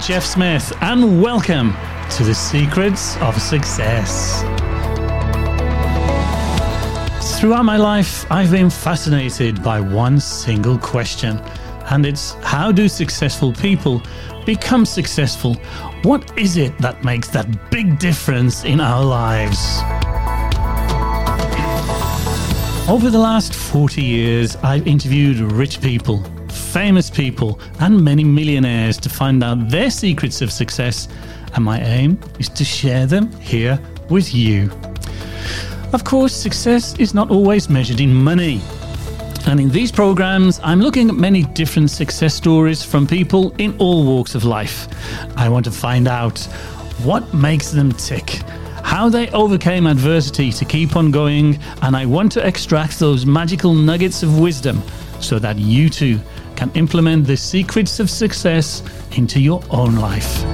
Jeff Smith, and welcome to the Secrets of Success. Throughout my life, I've been fascinated by one single question, and it's how do successful people become successful? What is it that makes that big difference in our lives? Over the last 40 years, I've interviewed rich people, famous people, and many millionaires to find out their secrets of success, and my aim is to share them here with you. Of course, success is not always measured in money. And in these programs, I'm looking at many different success stories from people in all walks of life. I want to find out what makes them tick how they overcame adversity to keep on going, and I want to extract those magical nuggets of wisdom so that you too can implement the secrets of success into your own life.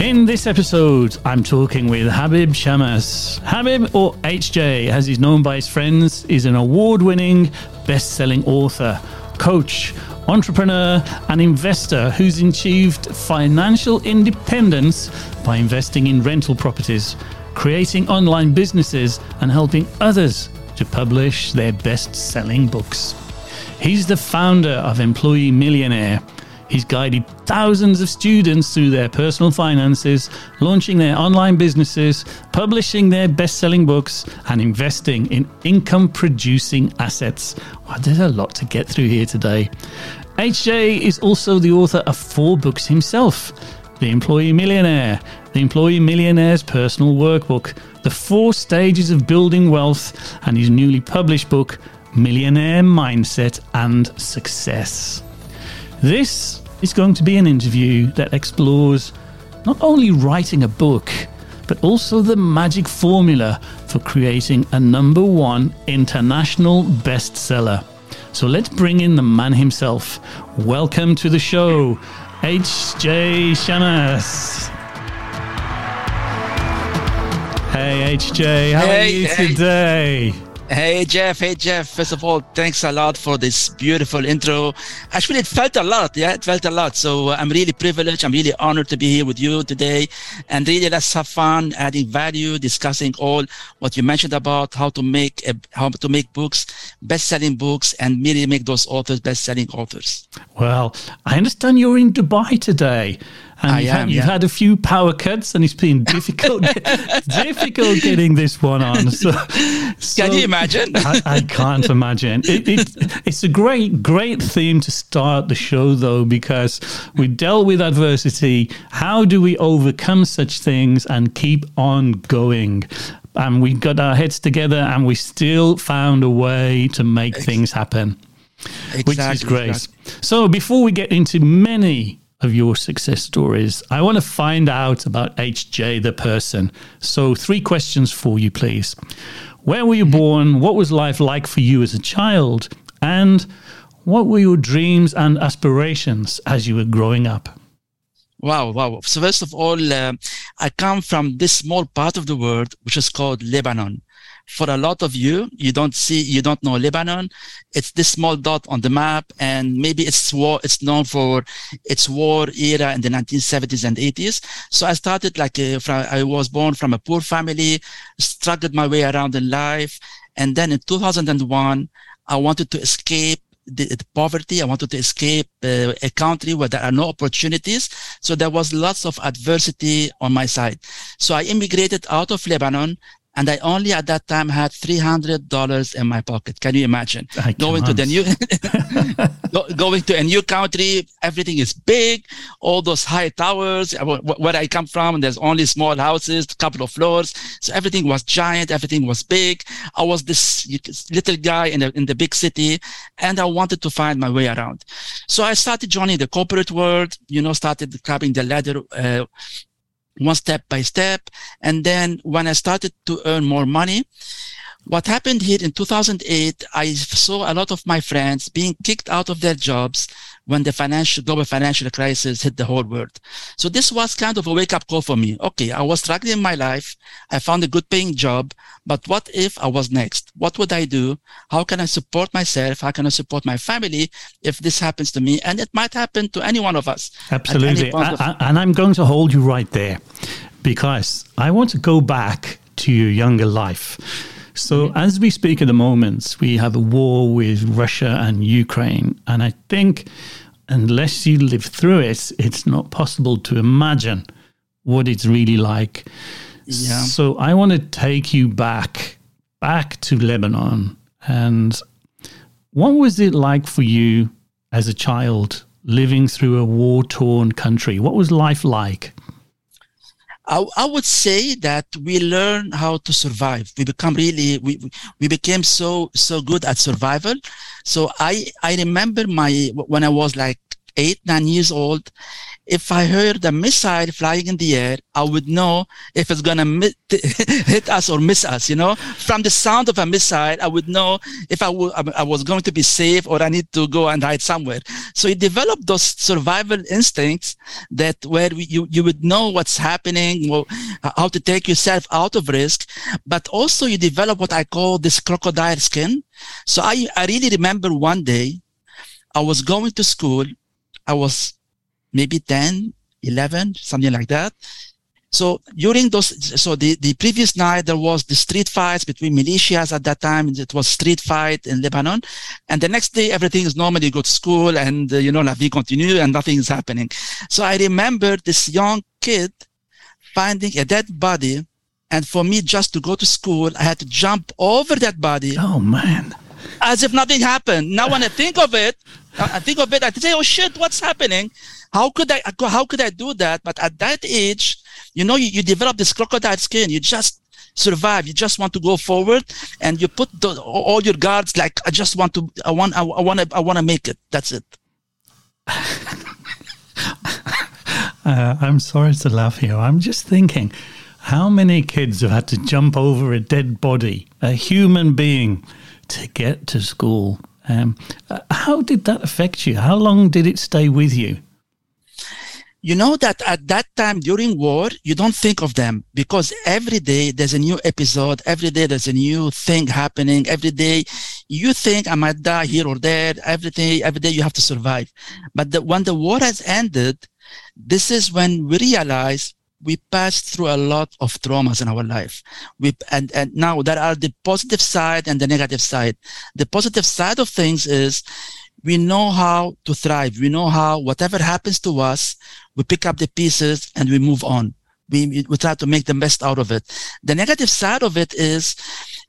In this episode, I'm talking with Habib Chammas. Habib, or HJ, as he's known by his friends, is an award winning, best selling author, coach, entrepreneur, and investor who's achieved financial independence by investing in rental properties, creating online businesses, and helping others to publish their best selling books. He's the founder of Employee Millionaire. He's guided thousands of students through their personal finances, launching their online businesses, publishing their best selling books, and investing in income producing assets. Well, there's a lot to get through here today. HJ is also the author of four books himself The Employee Millionaire, The Employee Millionaire's Personal Workbook, The Four Stages of Building Wealth, and his newly published book, Millionaire Mindset and Success. This is going to be an interview that explores not only writing a book, but also the magic formula for creating a number one international bestseller. So let's bring in the man himself. Welcome to the show, HJ Chammas. Hey HJ, how hey, are you hey. today? Hey Jeff, hey Jeff. First of all, thanks a lot for this beautiful intro. Actually, it felt a lot. Yeah, it felt a lot. So uh, I'm really privileged. I'm really honored to be here with you today. And really, let's have fun, adding value, discussing all what you mentioned about how to make a, how to make books, best-selling books, and really make those authors best-selling authors. Well, I understand you're in Dubai today. And I you've, am, had, you've had a few power cuts, and it's been difficult, difficult getting this one on. So, so can you imagine? I, I can't imagine. It, it, it's a great, great theme to start the show, though, because we dealt with adversity. How do we overcome such things and keep on going? And we got our heads together, and we still found a way to make things happen. Exactly, which is great. Exactly. So, before we get into many of your success stories. I want to find out about HJ, the person. So, three questions for you, please. Where were you born? What was life like for you as a child? And what were your dreams and aspirations as you were growing up? Wow, wow. So, first of all, uh, I come from this small part of the world, which is called Lebanon for a lot of you, you don't see, you don't know Lebanon. It's this small dot on the map, and maybe it's war. It's known for its war era in the 1970s and 80s. So I started like a, from, I was born from a poor family, struggled my way around in life, and then in 2001, I wanted to escape the, the, poverty. I wanted to escape uh, a country where there are no opportunities. So there was lots of adversity on my side. So I immigrated out of Lebanon and I only at that time had three hundred dollars in my pocket. Can you imagine I going can't. to the new going to a new country? Everything is big, all those high towers. Where I come from, there's only small houses, a couple of floors, so everything was giant. Everything was big. I was this little guy in the in the big city, and I wanted to find my way around. So I started joining the corporate world. You know, started climbing the ladder. Uh, one step by step. And then when I started to earn more money, what happened here in 2008, I saw a lot of my friends being kicked out of their jobs when the financial, global financial crisis hit the whole world. So this was kind of a wake up call for me. Okay. I was struggling in my life. I found a good paying job, but what if I was next? What would I do? How can I support myself? How can I support my family if this happens to me? And it might happen to any one of us. Absolutely. Of- and I'm going to hold you right there because I want to go back to your younger life so, mm-hmm. as we speak at the moment, we have a war with Russia and Ukraine. And I think unless you live through it, it's not possible to imagine what it's really like. Yeah. So, I want to take you back, back to Lebanon. And what was it like for you as a child living through a war torn country? What was life like? I, I would say that we learn how to survive. We become really, we, we became so, so good at survival. So I, I remember my, when I was like eight, nine years old, if I heard a missile flying in the air, I would know if it's going to hit us or miss us, you know, from the sound of a missile, I would know if I, w- I was going to be safe or I need to go and hide somewhere. So you develop those survival instincts that where you, you would know what's happening, or how to take yourself out of risk, but also you develop what I call this crocodile skin. So I, I really remember one day I was going to school. I was maybe 10, 11, something like that. So during those, so the, the previous night, there was the street fights between militias at that time. It was street fight in Lebanon. And the next day, everything is normal. You go to school and, uh, you know, la vie continue and nothing is happening. So I remember this young kid finding a dead body. And for me, just to go to school, I had to jump over that body. Oh, man. As if nothing happened. Now, when I think of it, I think of it, I say, oh shit, what's happening? How could I, how could I do that? But at that age, you know, you, you develop this crocodile skin. You just survive. You just want to go forward and you put the, all your guards like, I just want to, I want, I, want to, I want to make it. That's it. Uh, I'm sorry to laugh here. I'm just thinking how many kids have had to jump over a dead body, a human being, to get to school. Um, uh, how did that affect you? How long did it stay with you? You know that at that time during war, you don't think of them because every day there's a new episode. Every day there's a new thing happening. Every day you think I might die here or there. Every day, every day you have to survive. But the, when the war has ended, this is when we realize we passed through a lot of traumas in our life. We, and, and now there are the positive side and the negative side. The positive side of things is we know how to thrive. We know how whatever happens to us, we pick up the pieces and we move on. We, we try to make the best out of it. The negative side of it is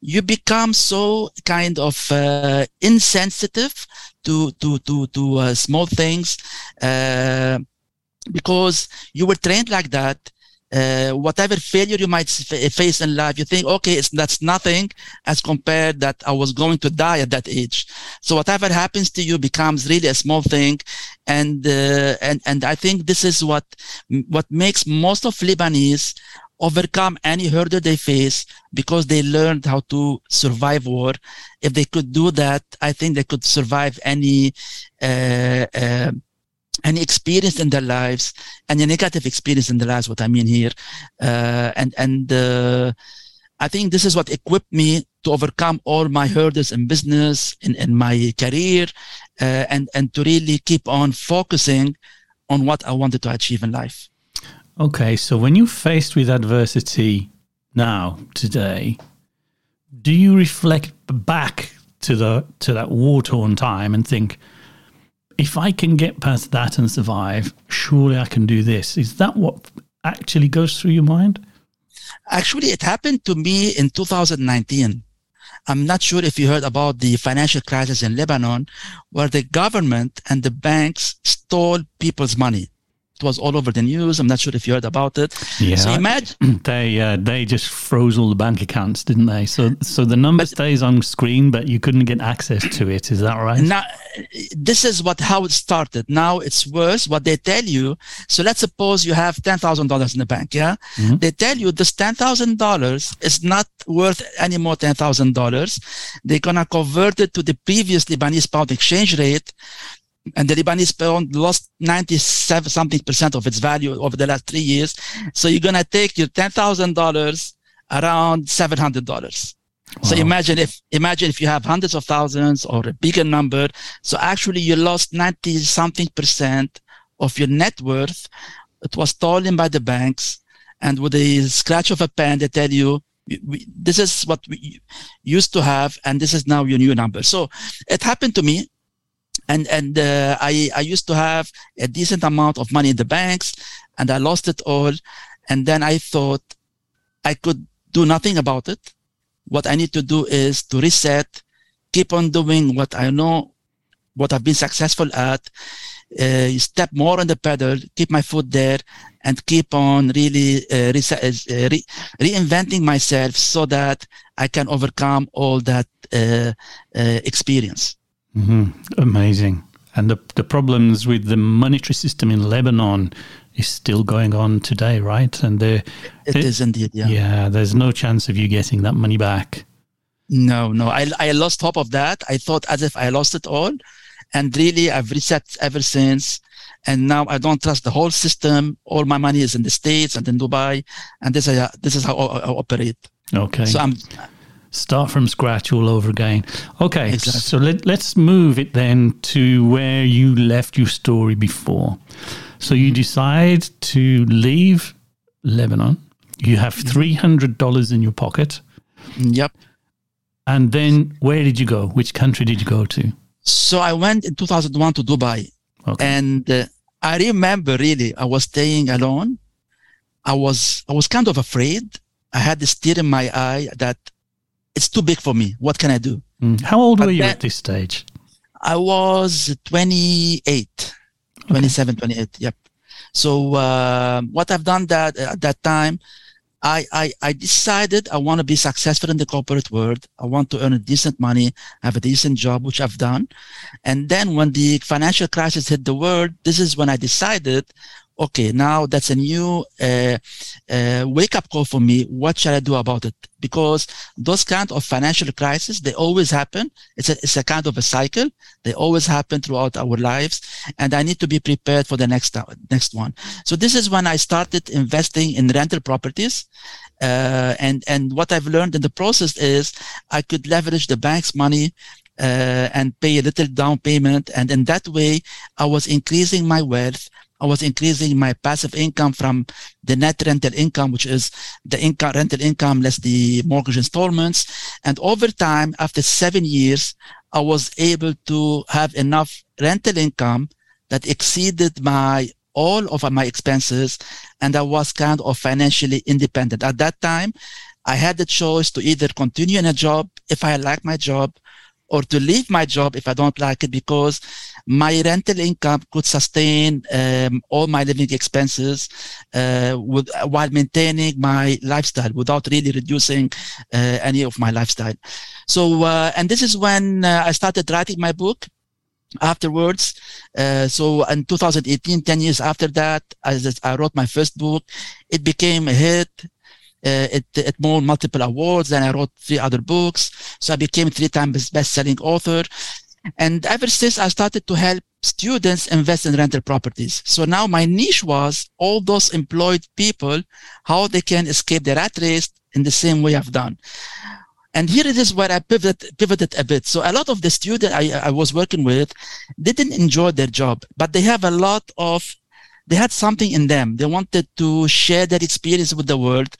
you become so kind of uh, insensitive to to to to uh, small things uh, because you were trained like that uh, whatever failure you might face in life, you think, okay, it's, that's nothing as compared that I was going to die at that age. So whatever happens to you becomes really a small thing. And, uh, and, and I think this is what, what makes most of Lebanese overcome any hurdle they face because they learned how to survive war. If they could do that, I think they could survive any, uh, uh any experience in their lives, and any negative experience in their lives, what I mean here. Uh, and, and, uh, I think this is what equipped me to overcome all my hurdles in business, in, in my career, uh, and, and to really keep on focusing on what I wanted to achieve in life. Okay. So when you're faced with adversity now, today, do you reflect back to the, to that war torn time and think, if I can get past that and survive, surely I can do this. Is that what actually goes through your mind? Actually, it happened to me in 2019. I'm not sure if you heard about the financial crisis in Lebanon, where the government and the banks stole people's money. It was all over the news. I'm not sure if you heard about it. Yeah. So imagine they uh, they just froze all the bank accounts, didn't they? So so the number but, stays on screen, but you couldn't get access to it. Is that right? Now, this is what how it started. Now it's worse. What they tell you. So let's suppose you have ten thousand dollars in the bank. Yeah. Mm-hmm. They tell you this ten thousand dollars is not worth any more ten thousand dollars. They're gonna convert it to the previous Lebanese pound exchange rate and the Lebanese pound lost 97 something percent of its value over the last three years. So you're going to take your $10,000 around $700. Wow. So imagine if, imagine if you have hundreds of thousands or a bigger number. So actually you lost 90 something percent of your net worth. It was stolen by the banks. And with a scratch of a pen, they tell you, we, this is what we used to have, and this is now your new number. So it happened to me and and uh, I I used to have a decent amount of money in the banks, and I lost it all. And then I thought I could do nothing about it. What I need to do is to reset, keep on doing what I know, what I've been successful at, uh, step more on the pedal, keep my foot there, and keep on really uh, reset, uh, re- reinventing myself so that I can overcome all that uh, uh, experience. Mm-hmm. Amazing. And the, the problems with the monetary system in Lebanon is still going on today, right? And the, it, it is indeed, yeah. Yeah, there's no chance of you getting that money back. No, no. I, I lost hope of that. I thought as if I lost it all. And really, I've reset ever since. And now I don't trust the whole system. All my money is in the States and in Dubai. And this is, this is how I, I operate. Okay. So I'm, start from scratch all over again. Okay, exactly. so let, let's move it then to where you left your story before. So you decide to leave Lebanon. You have mm-hmm. $300 in your pocket. Yep. And then where did you go? Which country did you go to? So I went in 2001 to Dubai. Okay. And uh, I remember really, I was staying alone. I was, I was kind of afraid. I had this tear in my eye that it's too big for me. What can I do? Mm. How old but were you at this stage? I was 28, okay. 27, 28. Yep. So uh, what I've done that at that time, I, I, I decided I want to be successful in the corporate world. I want to earn a decent money, have a decent job, which I've done. And then when the financial crisis hit the world, this is when I decided, okay, now that's a new uh, uh, wake up call for me. What shall I do about it? Because those kind of financial crises, they always happen. It's a, it's a kind of a cycle. They always happen throughout our lives. And I need to be prepared for the next, next one. So this is when I started investing in rental properties. Uh, and, and what I've learned in the process is I could leverage the bank's money uh, and pay a little down payment. And in that way, I was increasing my wealth I was increasing my passive income from the net rental income, which is the income, rental income less the mortgage installments. And over time, after seven years, I was able to have enough rental income that exceeded my all of my expenses and I was kind of financially independent. At that time, I had the choice to either continue in a job if I like my job or to leave my job if I don't like it because my rental income could sustain um, all my living expenses uh, with, while maintaining my lifestyle without really reducing uh, any of my lifestyle. So, uh, and this is when uh, I started writing my book afterwards. Uh, so in 2018, 10 years after that, I, I wrote my first book. It became a hit. Uh, it, it won multiple awards. and I wrote three other books. So I became three times best-selling author. And ever since I started to help students invest in rental properties. So now my niche was all those employed people, how they can escape the rat race in the same way I've done. And here it is where I pivoted, pivoted a bit. So a lot of the students I, I was working with didn't enjoy their job, but they have a lot of they had something in them. They wanted to share their experience with the world.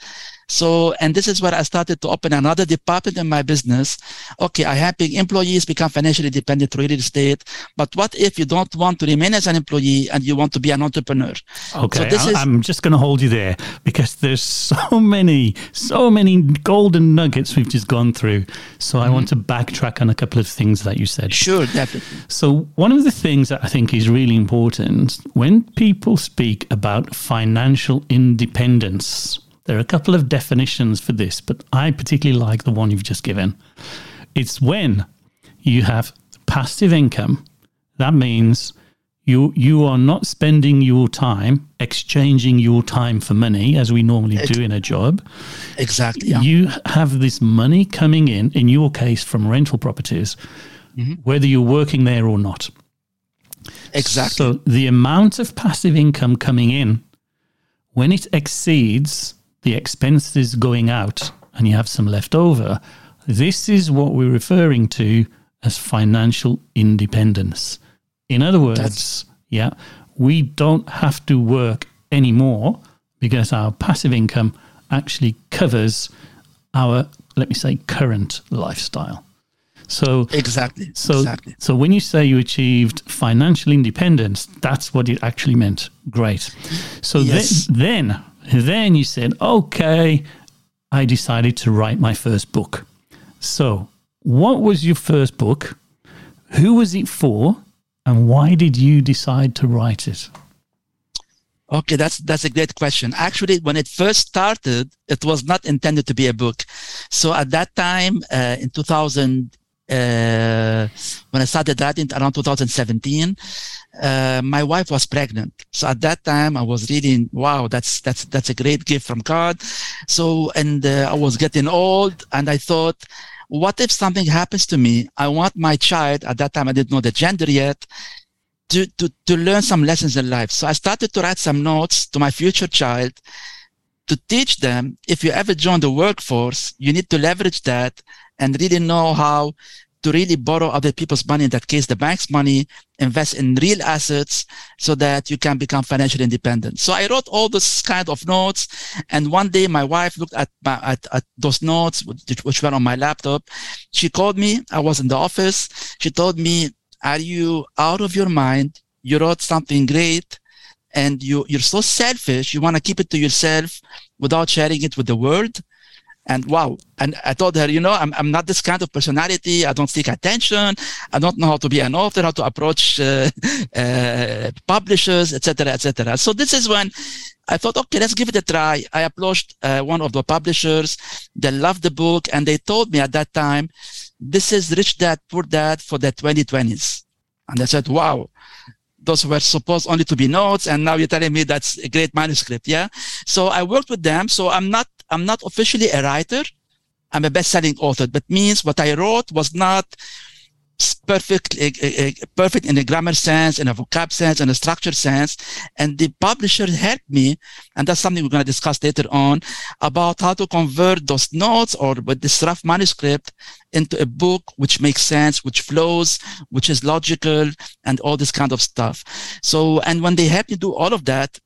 So, and this is where I started to open another department in my business. Okay, I helping employees become financially independent through real estate. But what if you don't want to remain as an employee and you want to be an entrepreneur? Okay, so I'm just going to hold you there because there's so many, so many golden nuggets we've just gone through. So mm-hmm. I want to backtrack on a couple of things that you said. Sure, definitely. So one of the things that I think is really important when people speak about financial independence there are a couple of definitions for this, but I particularly like the one you've just given. It's when you have passive income. That means you you are not spending your time exchanging your time for money as we normally do in a job. Exactly. Yeah. You have this money coming in, in your case, from rental properties, mm-hmm. whether you're working there or not. Exactly. So the amount of passive income coming in, when it exceeds the expenses going out and you have some left over, this is what we're referring to as financial independence. In other words, That's- yeah, we don't have to work anymore because our passive income actually covers our, let me say, current lifestyle. So exactly. So exactly. so when you say you achieved financial independence, that's what it actually meant. Great. So yes. then, then then you said, okay, I decided to write my first book. So, what was your first book? Who was it for? And why did you decide to write it? Okay, that's that's a great question. Actually, when it first started, it was not intended to be a book. So at that time, uh, in 2000, uh, when I started writing around 2017, uh, my wife was pregnant. So at that time I was reading, wow, that's, that's, that's a great gift from God. So, and uh, I was getting old and I thought, what if something happens to me? I want my child, at that time I didn't know the gender yet, to, to, to learn some lessons in life. So I started to write some notes to my future child to teach them if you ever join the workforce, you need to leverage that and really know how to really borrow other people's money, in that case, the bank's money, invest in real assets so that you can become financially independent. So I wrote all this kind of notes. And one day my wife looked at, my, at, at those notes, which, which were on my laptop. She called me. I was in the office. She told me, are you out of your mind? You wrote something great and you, you're so selfish. You want to keep it to yourself without sharing it with the world. And wow. And I told her, you know, I'm, I'm not this kind of personality. I don't seek attention. I don't know how to be an author, how to approach uh, uh, publishers, etc., etc. So this is when I thought, okay, let's give it a try. I approached uh, one of the publishers. They loved the book and they told me at that time, this is Rich Dad, Poor Dad for the 2020s. And I said, wow, those were supposed only to be notes. And now you're telling me that's a great manuscript. Yeah. So I worked with them. So I'm not I'm not officially a writer. I'm a best-selling author, but means what I wrote was not perfect, uh, perfect in a grammar sense, in a vocab sense, in a structure sense. And the publisher helped me, and that's something we're going to discuss later on about how to convert those notes or with this rough manuscript into a book which makes sense, which flows, which is logical, and all this kind of stuff. So, and when they helped me do all of that,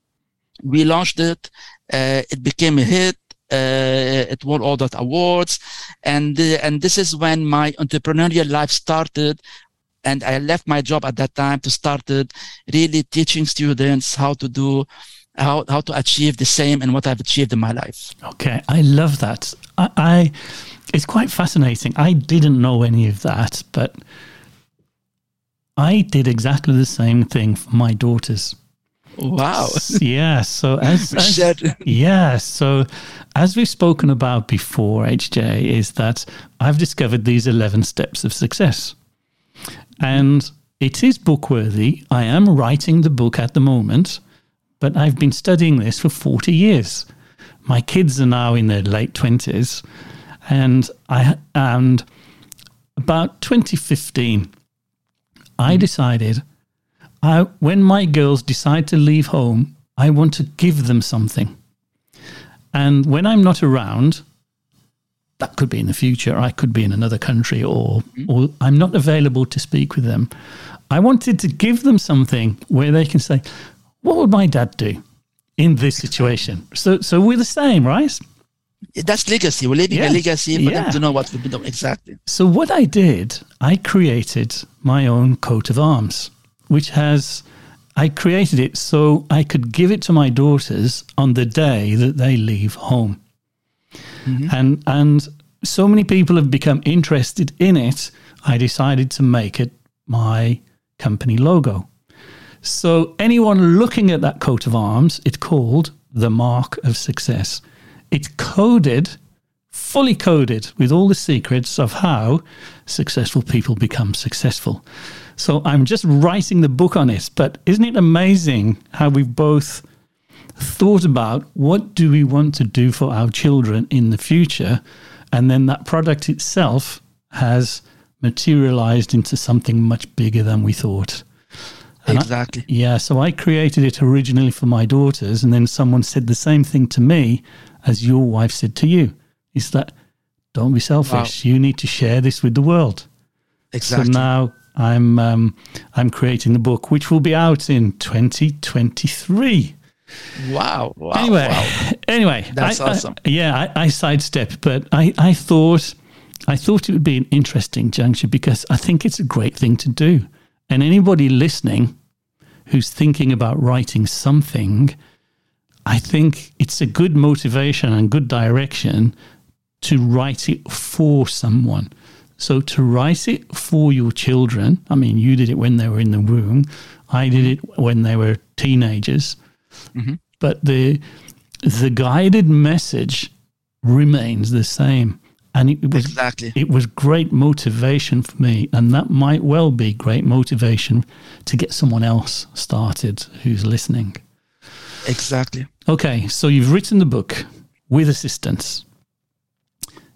we launched it. Uh, it became a hit it won all that awards, and uh, and this is when my entrepreneurial life started. And I left my job at that time to started really teaching students how to do how, how to achieve the same and what I've achieved in my life. Okay, I love that. I, I, it's quite fascinating. I didn't know any of that, but I did exactly the same thing for my daughters. Wow. yeah. So as, as yeah. So as we've spoken about before, HJ is that I've discovered these eleven steps of success, and it is bookworthy. I am writing the book at the moment, but I've been studying this for forty years. My kids are now in their late twenties, and I and about 2015, I decided I, when my girls decide to leave home, I want to give them something. And when I'm not around, that could be in the future, I could be in another country, or, mm-hmm. or I'm not available to speak with them. I wanted to give them something where they can say, What would my dad do in this situation? So, so we're the same, right? That's legacy. We're leaving Yes. a legacy for Yeah. them to know what we've. Exactly. So what I did, I created my own coat of arms, which has I created it so I could give it to my daughters on the day that they leave home. Mm-hmm. And and so many people have become interested in it, I decided to make it my company logo. So anyone looking at that coat of arms, it's called the mark of success. It's coded fully coded with all the secrets of how successful people become successful. So I'm just writing the book on it, but isn't it amazing how we've both thought about what do we want to do for our children in the future and then that product itself has materialized into something much bigger than we thought. And I- exactly. yeah, so I created it originally for my daughters, and then someone said the same thing to me as your wife said to you. Is that don't be selfish. You need to share this with the world. exactly. So now I'm um, I'm creating the book, which will be out in 2023. wow. Wow. anyway, wow. anyway, That's I- I- yeah, I, I sidestep, but I, I thought I thought it would be an interesting juncture because I think it's a great thing to do. And anybody listening who's thinking about writing something, I think it's a good motivation and good direction to write it for someone. So to write it for your children, I mean, you did it when they were in the womb. I did it when they were teenagers. Mm-hmm. But the the guided message remains the same. And it was Exactly. it was great motivation for me, and that might well be great motivation to get someone else started who's listening. Exactly. Okay, so you've written the book with assistance.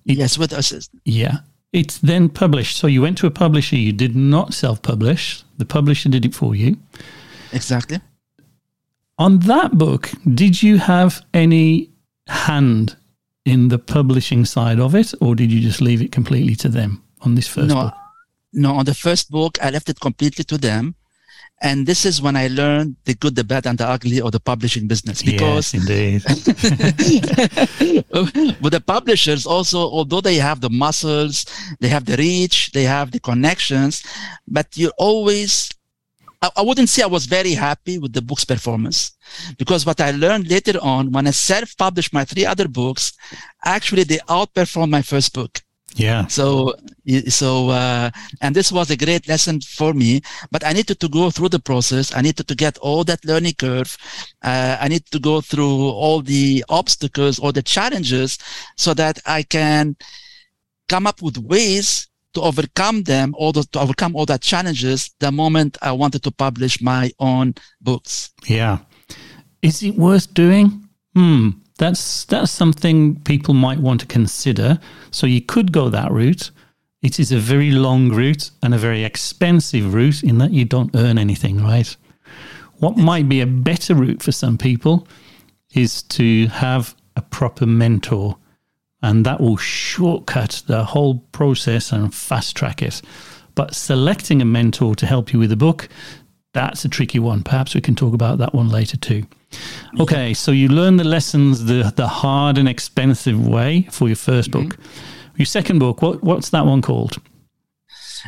Yes, with us. Yeah. It's then published. So you went to a publisher, you did not self publish, the publisher did it for you. Exactly. On that book, did you have any hand in the publishing side of it, or did you just leave it completely to them on this first no, book? no. On the first book, I left it completely to them, and this is when I learned the good, the bad, and the ugly of the publishing business. Because yes, indeed. with the publishers, also, although they have the muscles, they have the reach, they have the connections, but you're always. I, I wouldn't say I was very happy with the book's performance because what I learned later on when I self-published my three other books, actually they outperformed my first book. Yeah. So, so, uh, and this was a great lesson for me, but I needed to go through the process. I needed to get all that learning curve. Uh, I need to go through all the obstacles or the challenges so that I can come up with ways to overcome them or the, to overcome all that challenges the moment I wanted to publish my own books. Yeah. Is it worth doing? Hmm. That's that's something people might want to consider. So you could go that route. It is a very long route and a very expensive route in that you don't earn anything, right? What might be a better route for some people is to have a proper mentor and that will shortcut the whole process and fast track it. But selecting a mentor to help you with the book, that's a tricky one. Perhaps we can talk about that one later too. Okay, so you learn the lessons the the hard and expensive way for your 1st book. Your second book, what what's that one called?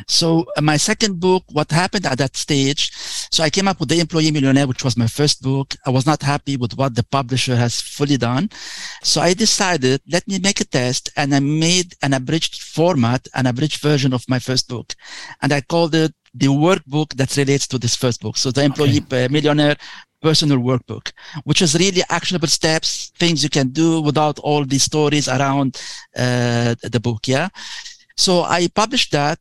So uh, my second book, what happened at that stage? So I came up with the Employee Millionaire, which was my first book. I was not happy with what the publisher has fully done. So I decided, let me make a test and I made an abridged format, an abridged version of my first book. And I called it the workbook that relates to this first book. So the Employee uh, Millionaire personal workbook, which is really actionable steps, things you can do without all these stories around uh, the book. Yeah. So I published that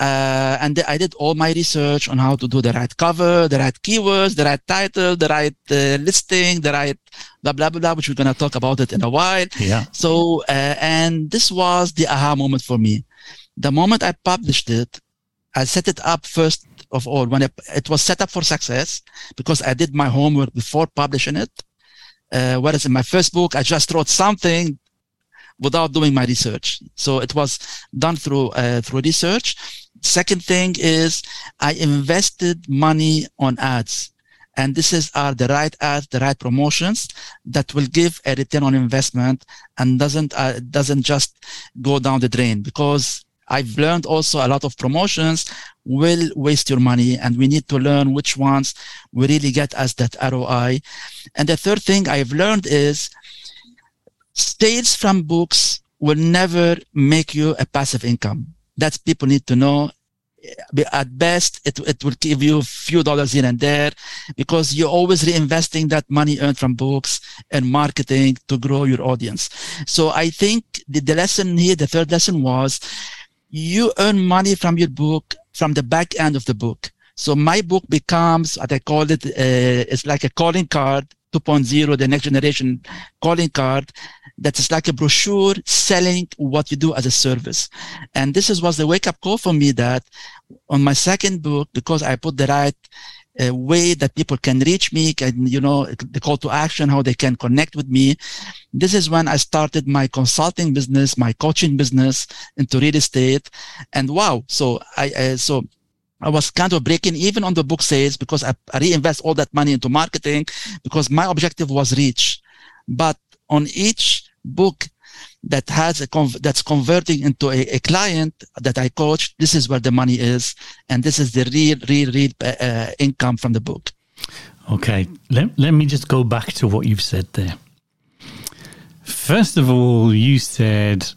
uh, and I did all my research on how to do the right cover, the right keywords, the right title, the right uh, listing, the right blah blah blah, which we're gonna talk about it in a while. Yeah. So, uh, and this was the aha moment for me. The moment I published it, I set it up first of all when it, it was set up for success because I did my homework before publishing it. Uh, whereas in my first book, I just wrote something without doing my research. So it was done through uh, through research. Second thing is I invested money on ads. And this is are the right ads, the right promotions that will give a return on investment and doesn't uh, doesn't just go down the drain because I've learned also a lot of promotions will waste your money and we need to learn which ones will really get us that ROI. And the third thing I've learned is sales from books will never make you a passive income. That's people need to know. At best, it, it will give you a few dollars here and there because you're always reinvesting that money earned from books and marketing to grow your audience. So I think the, the lesson here, the third lesson was you earn money from your book from the back end of the book. So my book becomes what I call it, uh, it's like a calling card 2.0, the next generation calling card that is like a brochure selling what you do as a service. And this is was the wake up call for me that on my second book, because I put the right uh, way that people can reach me and you know the call to action how they can connect with me this is when i started my consulting business my coaching business into real estate and wow so i uh, so I was kind of breaking even on the book sales because I, I reinvest all that money into marketing because my objective was reach. But on each book that has a conv- that's converting into a, a, client that I coach, this is where the money is, and this is the real, real, real uh, uh, income from the book. Okay, let let me just go back to what you've said there. First of all, you said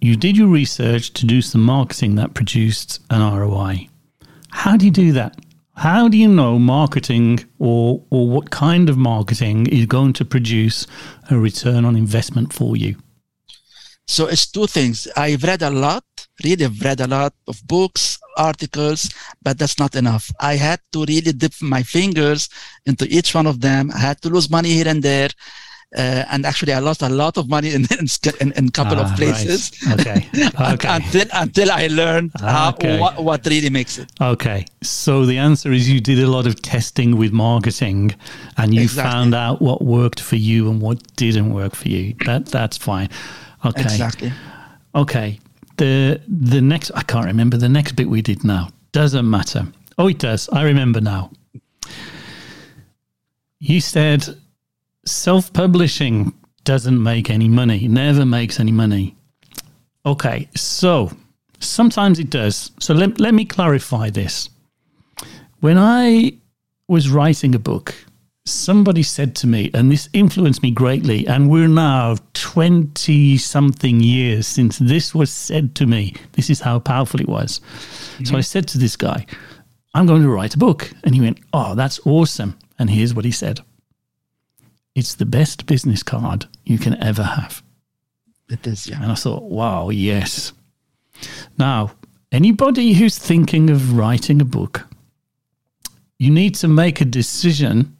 you did your research to do some marketing that produced an ROI. How do you do that? How do you know marketing or or what kind of marketing is going to produce a return on investment for you? So it's two things. I've read a lot, really I've read a lot of books, articles, but that's not enough. I had to really dip my fingers into each one of them. I had to lose money here and there. Uh, and actually, I lost a lot of money in in, in a couple ah, of places. Right. Okay. okay. until until I learned how, okay. what, what really makes it. Okay. So the answer is you did a lot of testing with marketing, and you exactly. found out what worked for you and what didn't work for you. That that's fine. Okay. Exactly. Okay. The the next I can't remember the next bit we did now. Doesn't matter. Oh, it does. I remember now. You said self publishing doesn't make any money, never makes any money. Okay, so sometimes it does. So let, let me clarify this. When I was writing a book, somebody said to me, and this influenced me greatly, and we're now 20 something years since this was said to me. This is how powerful it was. Mm-hmm. So I said to this guy, I'm going to write a book. And he went, Oh, that's awesome. And here's what he said it's the best business card you can ever have. It is, yeah. And I thought, wow, yes. Now, anybody who's thinking of writing a book, you need to make a decision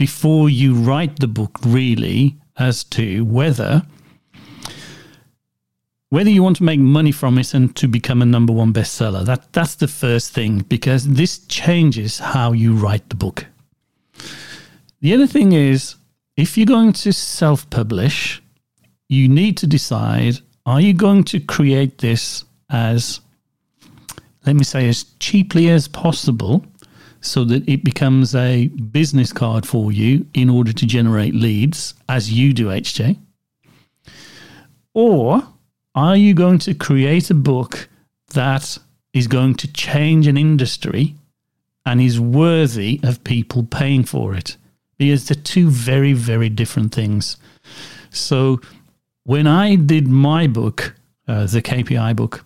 before you write the book, really, as to whether whether you want to make money from it and to become a number one bestseller. That that's the first thing because this changes how you write the book. The other thing is if you're going to self publish, you need to decide are you going to create this as, let me say, as cheaply as possible so that it becomes a business card for you in order to generate leads, as you do, HJ? Or are you going to create a book that is going to change an industry and is worthy of people paying for it? because they're two very, very different things. So when I did my book, uh, the KPI book,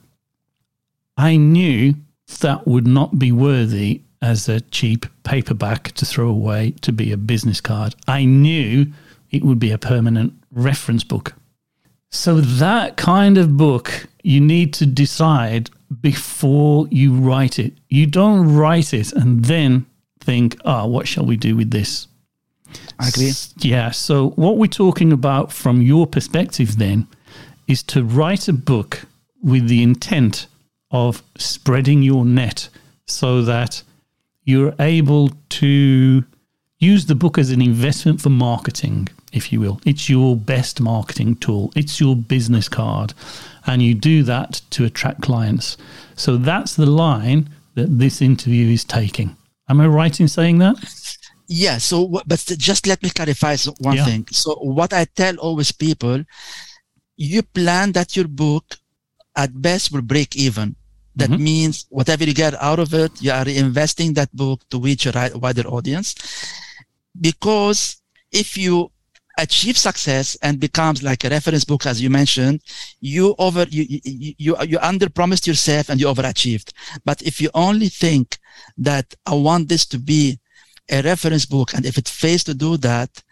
I knew that would not be worthy as a cheap paperback to throw away to be a business card. I knew it would be a permanent reference book. So, that kind of book, you need to decide before you write it. You don't write it and then think, oh, what shall we do with this? I agree. Yeah. So, what we're talking about from your perspective then is to write a book with the intent of spreading your net so that you're able to use the book as an investment for marketing, if you will. It's your best marketing tool, it's your business card. And you do that to attract clients. So, that's the line that this interview is taking. Am I right in saying that? Yeah. So, but just let me clarify one yeah. thing. So, what I tell always people, you plan that your book at best will break even. That mm-hmm. means whatever you get out of it, you are reinvesting that book to reach a wider audience. Because if you achieve success and becomes like a reference book, as you mentioned, you over, you, you, you, you under promised yourself and you overachieved. But if you only think that I want this to be a reference book, and if it fails to do that,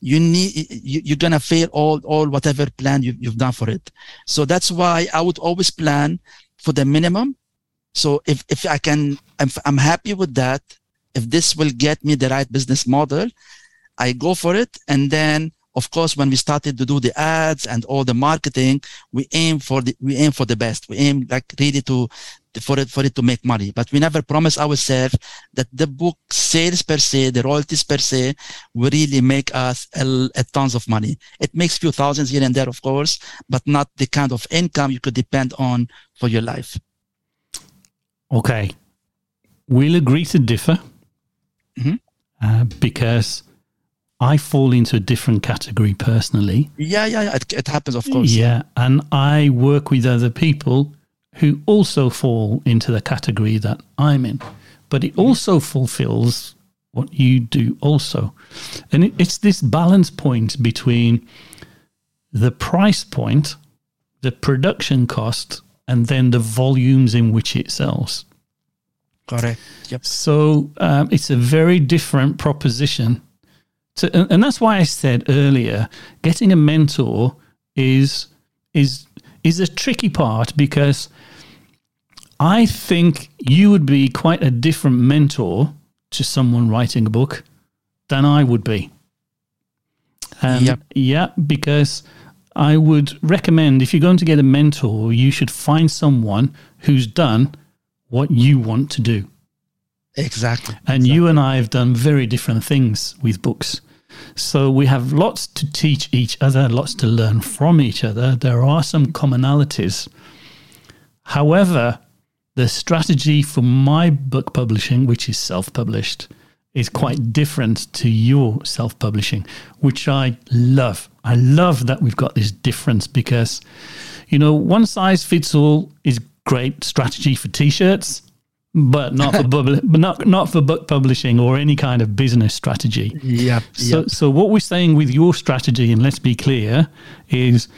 you need you, are gonna fail all all whatever plan you, you've done for it. So that's why I would always plan for the minimum. So if if I can, I'm, I'm happy with that. If this will get me the right business model, I go for it. And then, of course, when we started to do the ads and all the marketing, we aim for the, we aim for the best. We aim like really to, for it, for it to make money. But we never promise ourselves that the book sales per se, the royalties per se, will really make us a, a tons of money. It makes few thousands here and there, of course, but not the kind of income you could depend on for your life. Okay. We'll agree to differ mm-hmm. uh, because I fall into a different category personally. Yeah, yeah, yeah. It, it, happens, of course. Yeah, and I work with other people who also fall into the category that I'm in, but it also fulfills what you do also, and it, it's this balance point between the price point, the production cost, and then the volumes in which it sells. Correct. Yep. So um, it's a very different proposition to, and that's why I said earlier, getting a mentor is is is a tricky part because I think you would be quite a different mentor to someone writing a book than I would be. Um, yep. Yeah, because I would recommend if you're going to get a mentor, you should find someone who's done what you want to do. Exactly. And exactly. you and I have done very different things with books. So we have lots to teach each other, lots to learn from each other. There are some commonalities. However, the strategy for my book publishing, which is self published, is quite different to your self publishing, which I love. I love that we've got this difference because, you know, one size fits all is great strategy for t shirts but not for bubble, but not not for book publishing or any kind of business strategy. Yeah. So yep. so what we're saying with your strategy, and let's be clear, is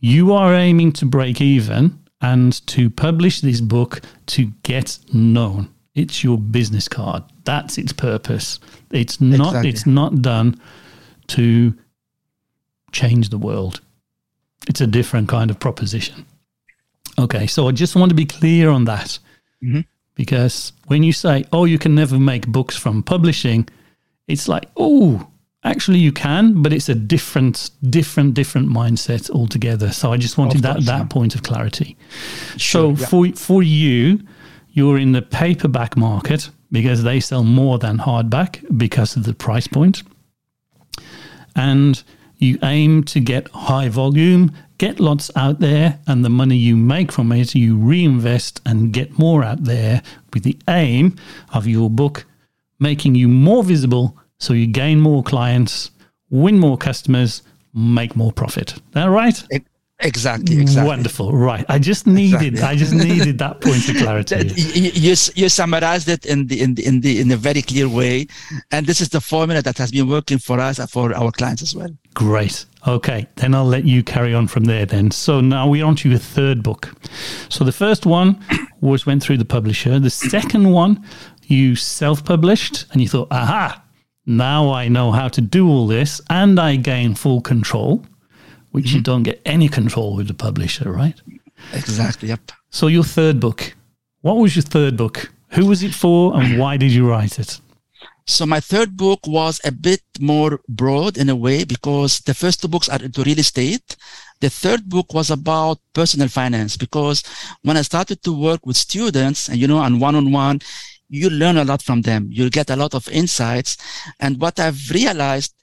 you are aiming to break even and to publish this book to get known. It's your business card. That's its purpose. It's not exactly. it's not done to change the world. It's a different kind of proposition. Okay, so I just want to be clear on that. Mm-hmm. Because when you say, oh, you can never make books from publishing, it's like, oh, actually you can, but it's a different, different, different mindset altogether. So I just wanted course, that, that yeah. point of clarity. Sure, so yeah. for, for you, you're in the paperback market because they sell more than hardback because of the price. And you aim to get high volume get lots out there, and the money you make from it, you reinvest and get more out there with the aim of your book making you more visible so you gain more clients, win more customers, make more profit. Is that right? Exactly, exactly. Wonderful. Right. I just needed exactly. I just needed that point of clarity. you, you, you summarized it in the in the in the in a very clear way. And this is the formula that has been working for us and for our clients as well. Great. Okay, then I'll let you carry on from there then. So now we're on to your third book. So the first one was went through the publisher. The second one you self-published and you thought, aha, now I know how to do all this and I gain full control which mm-hmm. you don't get any control with the publisher, right? Exactly. Yep. So your third book, what was your third book? Who was it for, and why did you write it? So my third book was a bit more broad in a way because the first two books are into real estate. The third book was about personal finance because when I started to work with students and, you know, on one-on-one, you learn a lot from them. You get a lot of insights. And what I've realized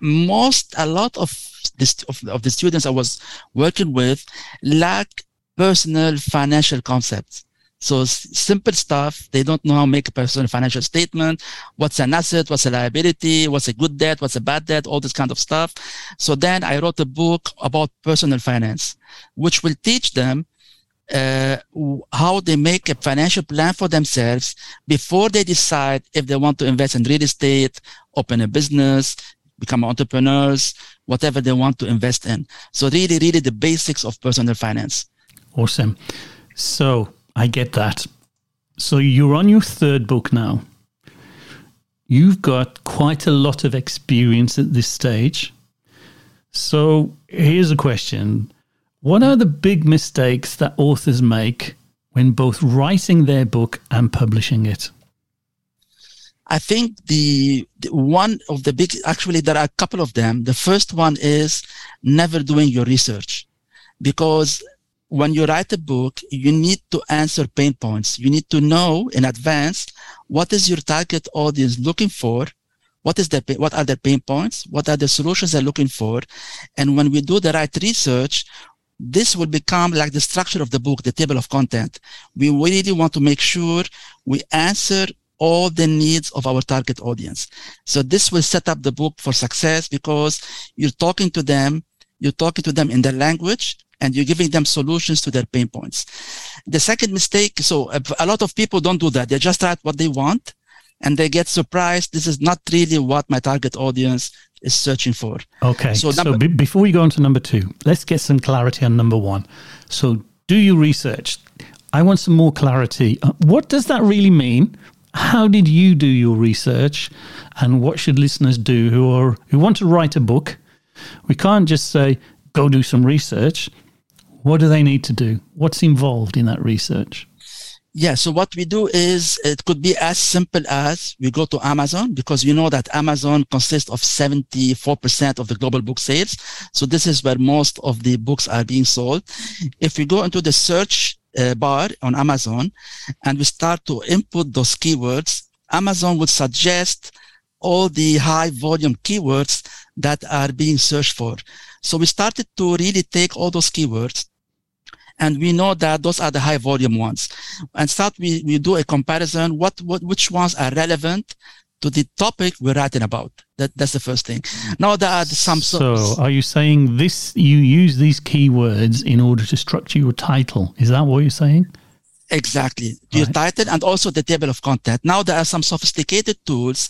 most, a lot of this, of, of the students I was working with lack personal financial concepts. So simple stuff. They don't know how to make a personal financial statement. What's an asset? What's a liability? What's a good debt? What's a bad debt? All this kind of stuff. So then I wrote a book about personal finance, which will teach them uh, how they make a financial plan for themselves before they decide if they want to invest in real estate, open a business, become entrepreneurs, whatever they want to invest in. So really, really the basics of personal finance. Awesome. So I get that. So you're on your third book now. You've got quite a lot of experience at this stage. So here's a question What are the big mistakes that authors make when both writing their book and publishing it? I think the, the, one of the big, actually, there are a couple of them. The first one is never doing your research because when you write a book, you need to answer pain points. You need to know in advance what is your target audience looking for. What is the, what are the pain points? What are the solutions they're looking for? And when we do the right research, this will become like the structure of the book, the table of content. We really want to make sure we answer all the needs of our target audience. So this will set up the book for success because you're talking to them, you're talking to them in their language and you're giving them solutions to their pain points. The second mistake, so uh, a lot of people don't do that. They just write what they want and they get surprised. This is not really what my target audience is searching for. Okay. So, number- so before we go on to number two, let's get some clarity on number one. So do your research. I want some more clarity. Uh, what does that really mean? how did you do your research and what should listeners do who are who want to write a book we can't just say go do some research what do they need to do what's involved in that research yeah so what we do is it could be as simple as we go to amazon because you know that amazon consists of 74% of the global book sales so this is where most of the books are being sold if we go into the search uh, bar on Amazon and we start to input those keywords, Amazon would suggest all the high volume keywords that are being searched for. So we started to really take all those keywords and we know that those are the high volume ones and start we, we do a comparison what, what which ones are relevant to the topic we're writing about. That that's the first thing. Now there are some. So, are you saying this? You use these keywords in order to structure your title? Is that what you're saying? Exactly. Right. Your title and also the table of content. Now there are some sophisticated tools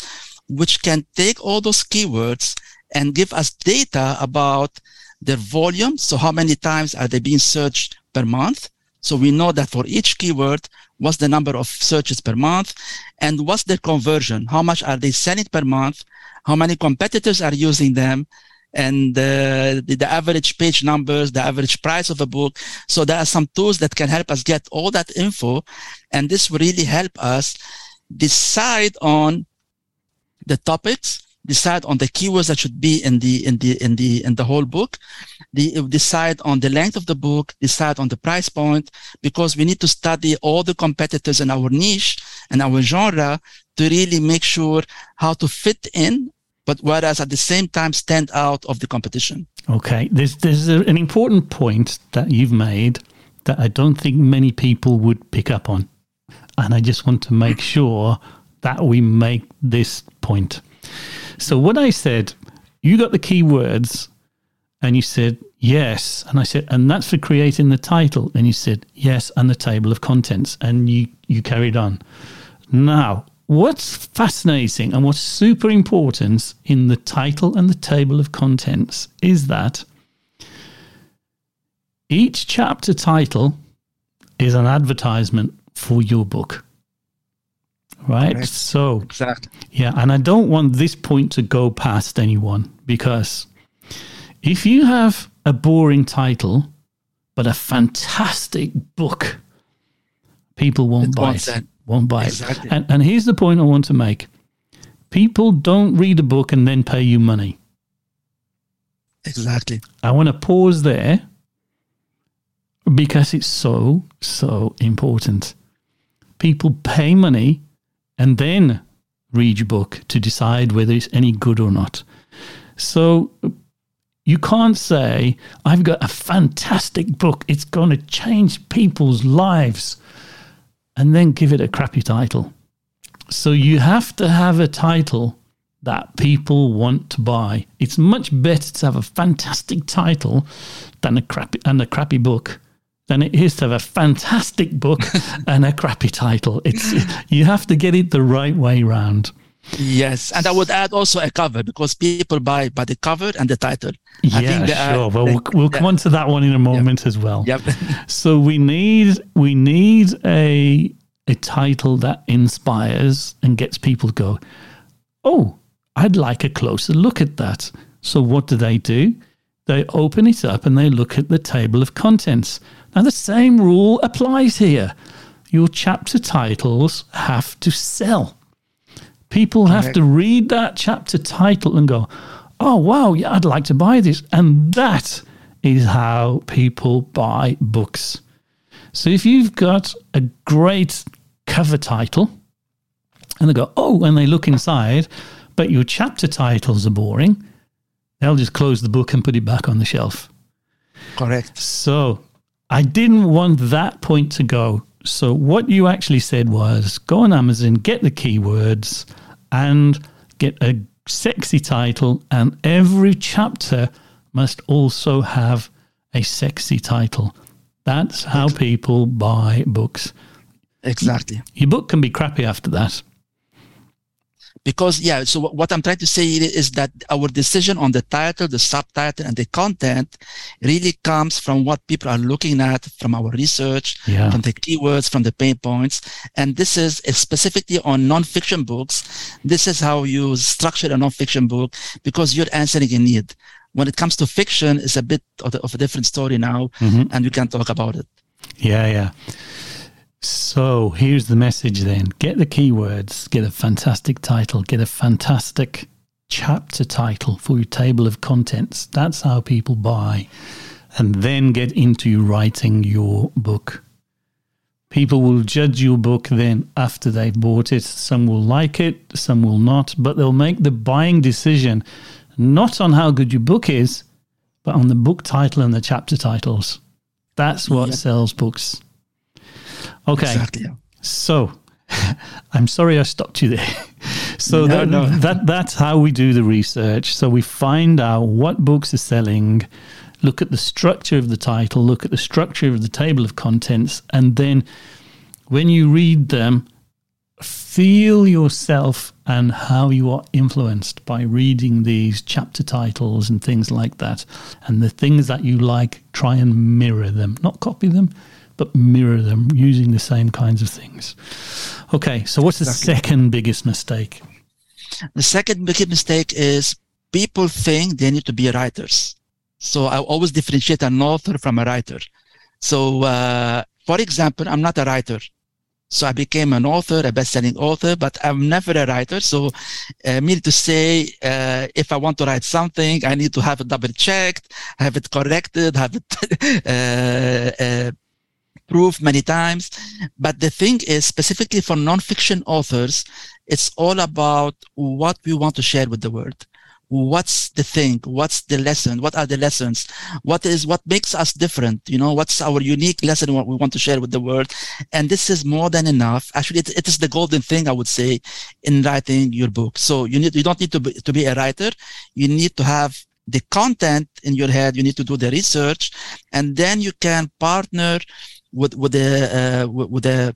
which can take all those keywords and give us data about their volume. So how many times are they being searched per month? So we know that for each keyword, what's the number of searches per month and what's their conversion? How much are they selling per month? How many competitors are using them? And uh, the, the average page numbers, the average price of a book. So there are some tools that can help us get all that info. And this will really help us decide on the topics decide on the keywords that should be in the in the in the in the whole book. The, uh, decide on the length of the book decide on the price point because we need to study all the competitors in our niche and our genre to really make sure how to fit in but whereas at the same time stand out of the competition. Okay. There's there's an important point that you've made that i don't think many people would pick up on. And i just want to make sure that we make this point so when I said, you got the keywords, and you said, yes. And I said, and that's for creating the title. And you said, yes, and the table of contents. And you, you carried on. Now, what's fascinating and what's super important in the title and the table of contents is that each chapter title is an advertisement for your book right? Correct. So, exactly. Yeah, and I don't want this point to go past anyone because if you have a boring title but a fantastic book, people won't it buy it. That. Won't buy exactly. it. And, and here's the point I want to make: people don't read a book and then pay you money. Exactly. I want to pause there because it's so so important. People pay money and then read your book to decide whether it's any good or not. So you can't say, I've got a fantastic book, it's going to change people's lives. and then give it a crappy title. So you have to have a title that people want to buy. It's much better to have a fantastic title than a crappy and a crappy book than it is to have a fantastic book and a crappy title. It's you have to get it the right way round. Yes, and I would add also a cover because people buy by the cover and the title. Yeah, sure. Are, well, we'll, we'll come on to that one in a moment yep. as well. Yep. so we need we need a a title that inspires and gets people to go, oh, I'd like a closer look at that. So what do they do? They open it up and they look at the table of contents. Now the same rule applies here. Your chapter titles have to sell. People have Correct. to read that chapter title and go, oh, wow, yeah, I'd like to buy this. And that is how people buy books. So if you've got a great cover title and they go, oh, and they look inside, but your chapter titles are boring, they'll just close the book and put it back on the shelf. Correct. So I didn't want that point to go. So what you actually said was go on Amazon, get the keywords, and get a sexy title, and every chapter must also have a sexy title. That's how people buy books. Exactly. Your book can be crappy after that because yeah so what i'm trying to say is that our decision on the title the subtitle and the content really comes from what people are looking at from our research yeah. from the keywords from the pain points. And this is specifically on non-fiction books. This is how you structure a non-fiction book because you're answering a need. When it comes to fiction it's a bit of, a different story now mm-hmm. and we can talk about it. Yeah yeah so here's the message then get the keywords, get a fantastic title, get a fantastic chapter title for your table of contents. That's how people buy. And then get into writing your book. People will judge your book then after they've bought it. Some will like it, some will not, but they'll make the buying decision not on how good your book is, but on the book title and the chapter titles. That's what yeah. sells books. Okay. Exactly. So I'm sorry I stopped you there. So no, that, no. that that's how we do the research. So we find out what books are selling, look at the structure of the title, look at the structure of the table of contents, and then when you read them, feel yourself and how you are influenced by reading these chapter titles and things like that. And the things that you like, try and mirror them, not copy them, but mirror them using the same kinds of things. Okay, so what's the exactly. second biggest mistake? The second biggest mistake is people think they need to be writers. So I always differentiate an author from a writer. So, uh, for example, I'm not a writer. So I became an author, a best-selling author, but I'm never a writer. So, uh, meaning to say, uh, if I want to write something, I need to have it double-checked, have it corrected, have it uh, uh proved many times. But the thing is, specifically for nonfiction authors, it's all about what we want to share with the world. What's the thing? What's the lesson? What are the lessons? What is what makes us different? You know, what's our unique lesson what we want to share with the world? And this is more than enough. Actually, it, it is the golden thing I would say in writing your book. So you need you don't need to be, to be a writer. You need to have the content in your head. You need to do the research, and then you can partner with with a uh, with a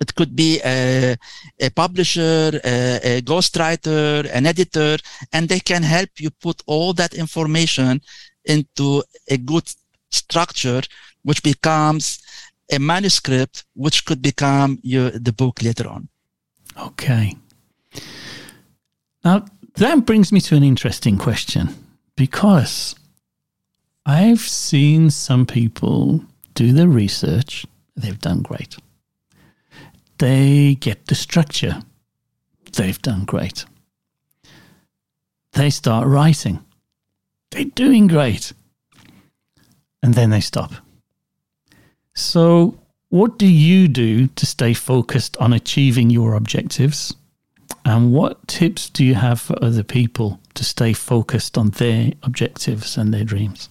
it could be a, a publisher, a, a ghostwriter, an editor, and they can help you put all that information into a good structure, which becomes a manuscript, which could become your, the book later on. Okay. Now, that brings me to an interesting question because I've seen some people do the research, they've done great. They get the structure, they've done great. They start writing, they're doing great. And then they stop. So, what do you do to stay focused on achieving your objectives? And what tips do you have for other people to stay focused on their objectives and their dreams?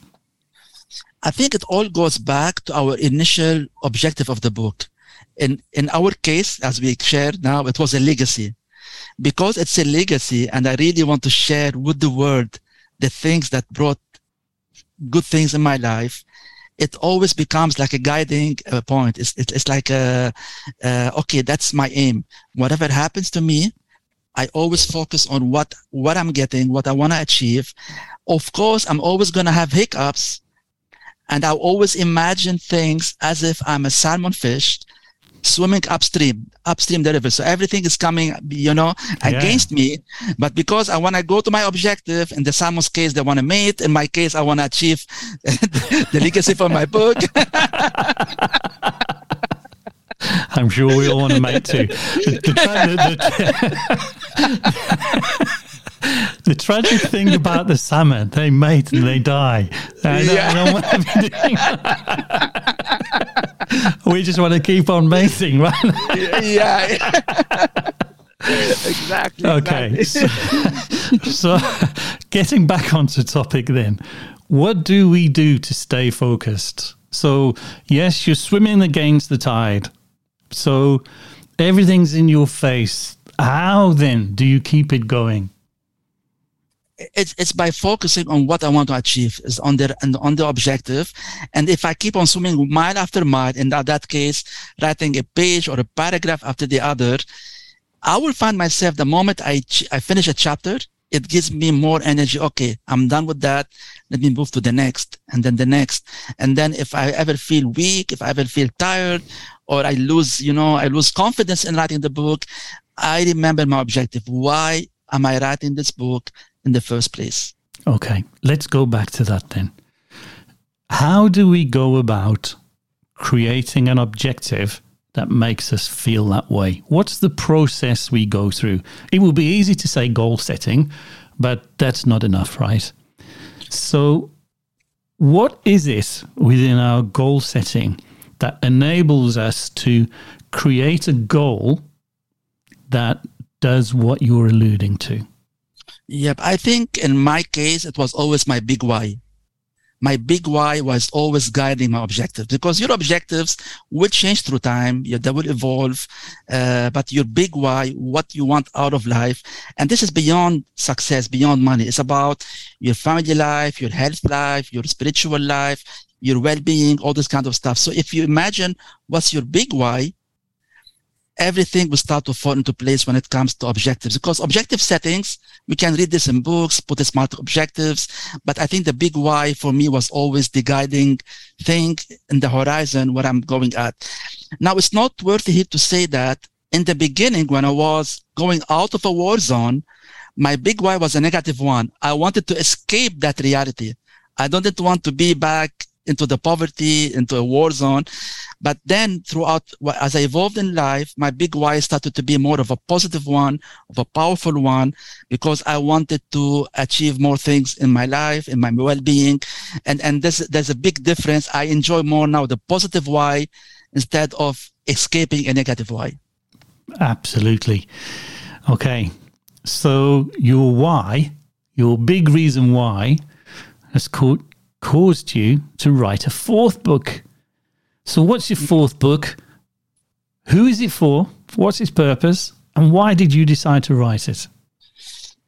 I think it all goes back to our initial objective of the book. in, in our case, as we shared now, it was a legacy. Because it's a legacy and I really want to share with the world the things that brought good things in my life, it always becomes like a guiding uh, point. It's, it's, it's like, a, uh, okay, that's my aim. Whatever happens to me, I always focus on what, what I'm getting, what I want to achieve. Of course, I'm always going to have hiccups and I always imagine things as if I'm a salmon fish swimming upstream, upstream the river. So everything is coming, you know, yeah. against me. But because I want to go to my objective, in the salmon's case, they want to mate. In my case, I want to achieve the legacy for my book. I'm sure we all want to mate too. The, the, the, the, tragic thing about the salmon, they mate and they die. Uh, I don't, yeah. I don't want to be doing we just want to keep on mating, right? yeah. exactly. Okay. Exactly. So, so, getting back onto topic then, what do we do to stay focused? So, yes, you're swimming against the tide. So, everything's in your face. How then do you keep it going? It's it's by focusing on what I want to achieve is on the and on the objective, and if I keep on swimming mile after mile, in that, that case, writing a page or a paragraph after the other, I will find myself the moment I I finish a chapter, it gives me more energy. Okay, I'm done with that. Let me move to the next, and then the next, and then if I ever feel weak, if I ever feel tired, or I lose, you know, I lose confidence in writing the book, I remember my objective. Why am I writing this book? In the first place. Okay, let's go back to that then. How do we go about creating an objective that makes us feel that way? What's the process we go through? It will be easy to say goal setting, but that's not enough, right? So, what is it within our goal setting that enables us to create a goal that does what you're alluding to? Yep. I think in my case, it was always my big why. My big why was always guiding my objectives because your objectives will change through time. They will evolve. Uh, but your big why, what you want out of life. And this is beyond success, beyond money. It's about your family life, your health life, your spiritual life, your well-being, all this kind of stuff. So if you imagine what's your big why, everything will start to fall into place when it comes to objectives. Because objective settings we can read this in books put the smart objectives but i think the big why for me was always the guiding thing in the horizon where i'm going at. Now it's not worth it to say that in the beginning when i was going out of a war zone my big why was a negative one. I wanted to escape that reality. I didn't want to be back into the poverty, into a war zone. But then throughout, as I evolved in life, my big why started to be more of a positive one, of a powerful one, because I wanted to achieve more things in my life, in my well-being. And, and there's, there's a big difference. I enjoy more now the positive why instead of escaping a negative why. Absolutely. Okay. So your why, your big reason why, has caught caused you to write a fourth book. So, what's your fourth book? Who is it for? What's its purpose? And why did you decide to write it?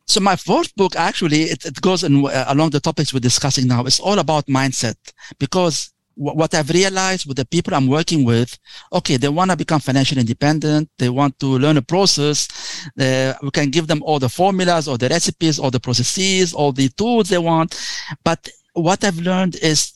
So my fourth book actually it, it goes in, uh, along the topics we're discussing now. It's all about mindset because w- what I've realized with the people I'm working with, okay, they want to become financially independent. They want to learn a process. Uh, we can give them all the formulas or the recipes or the processes, all the tools they want, but what I've learned is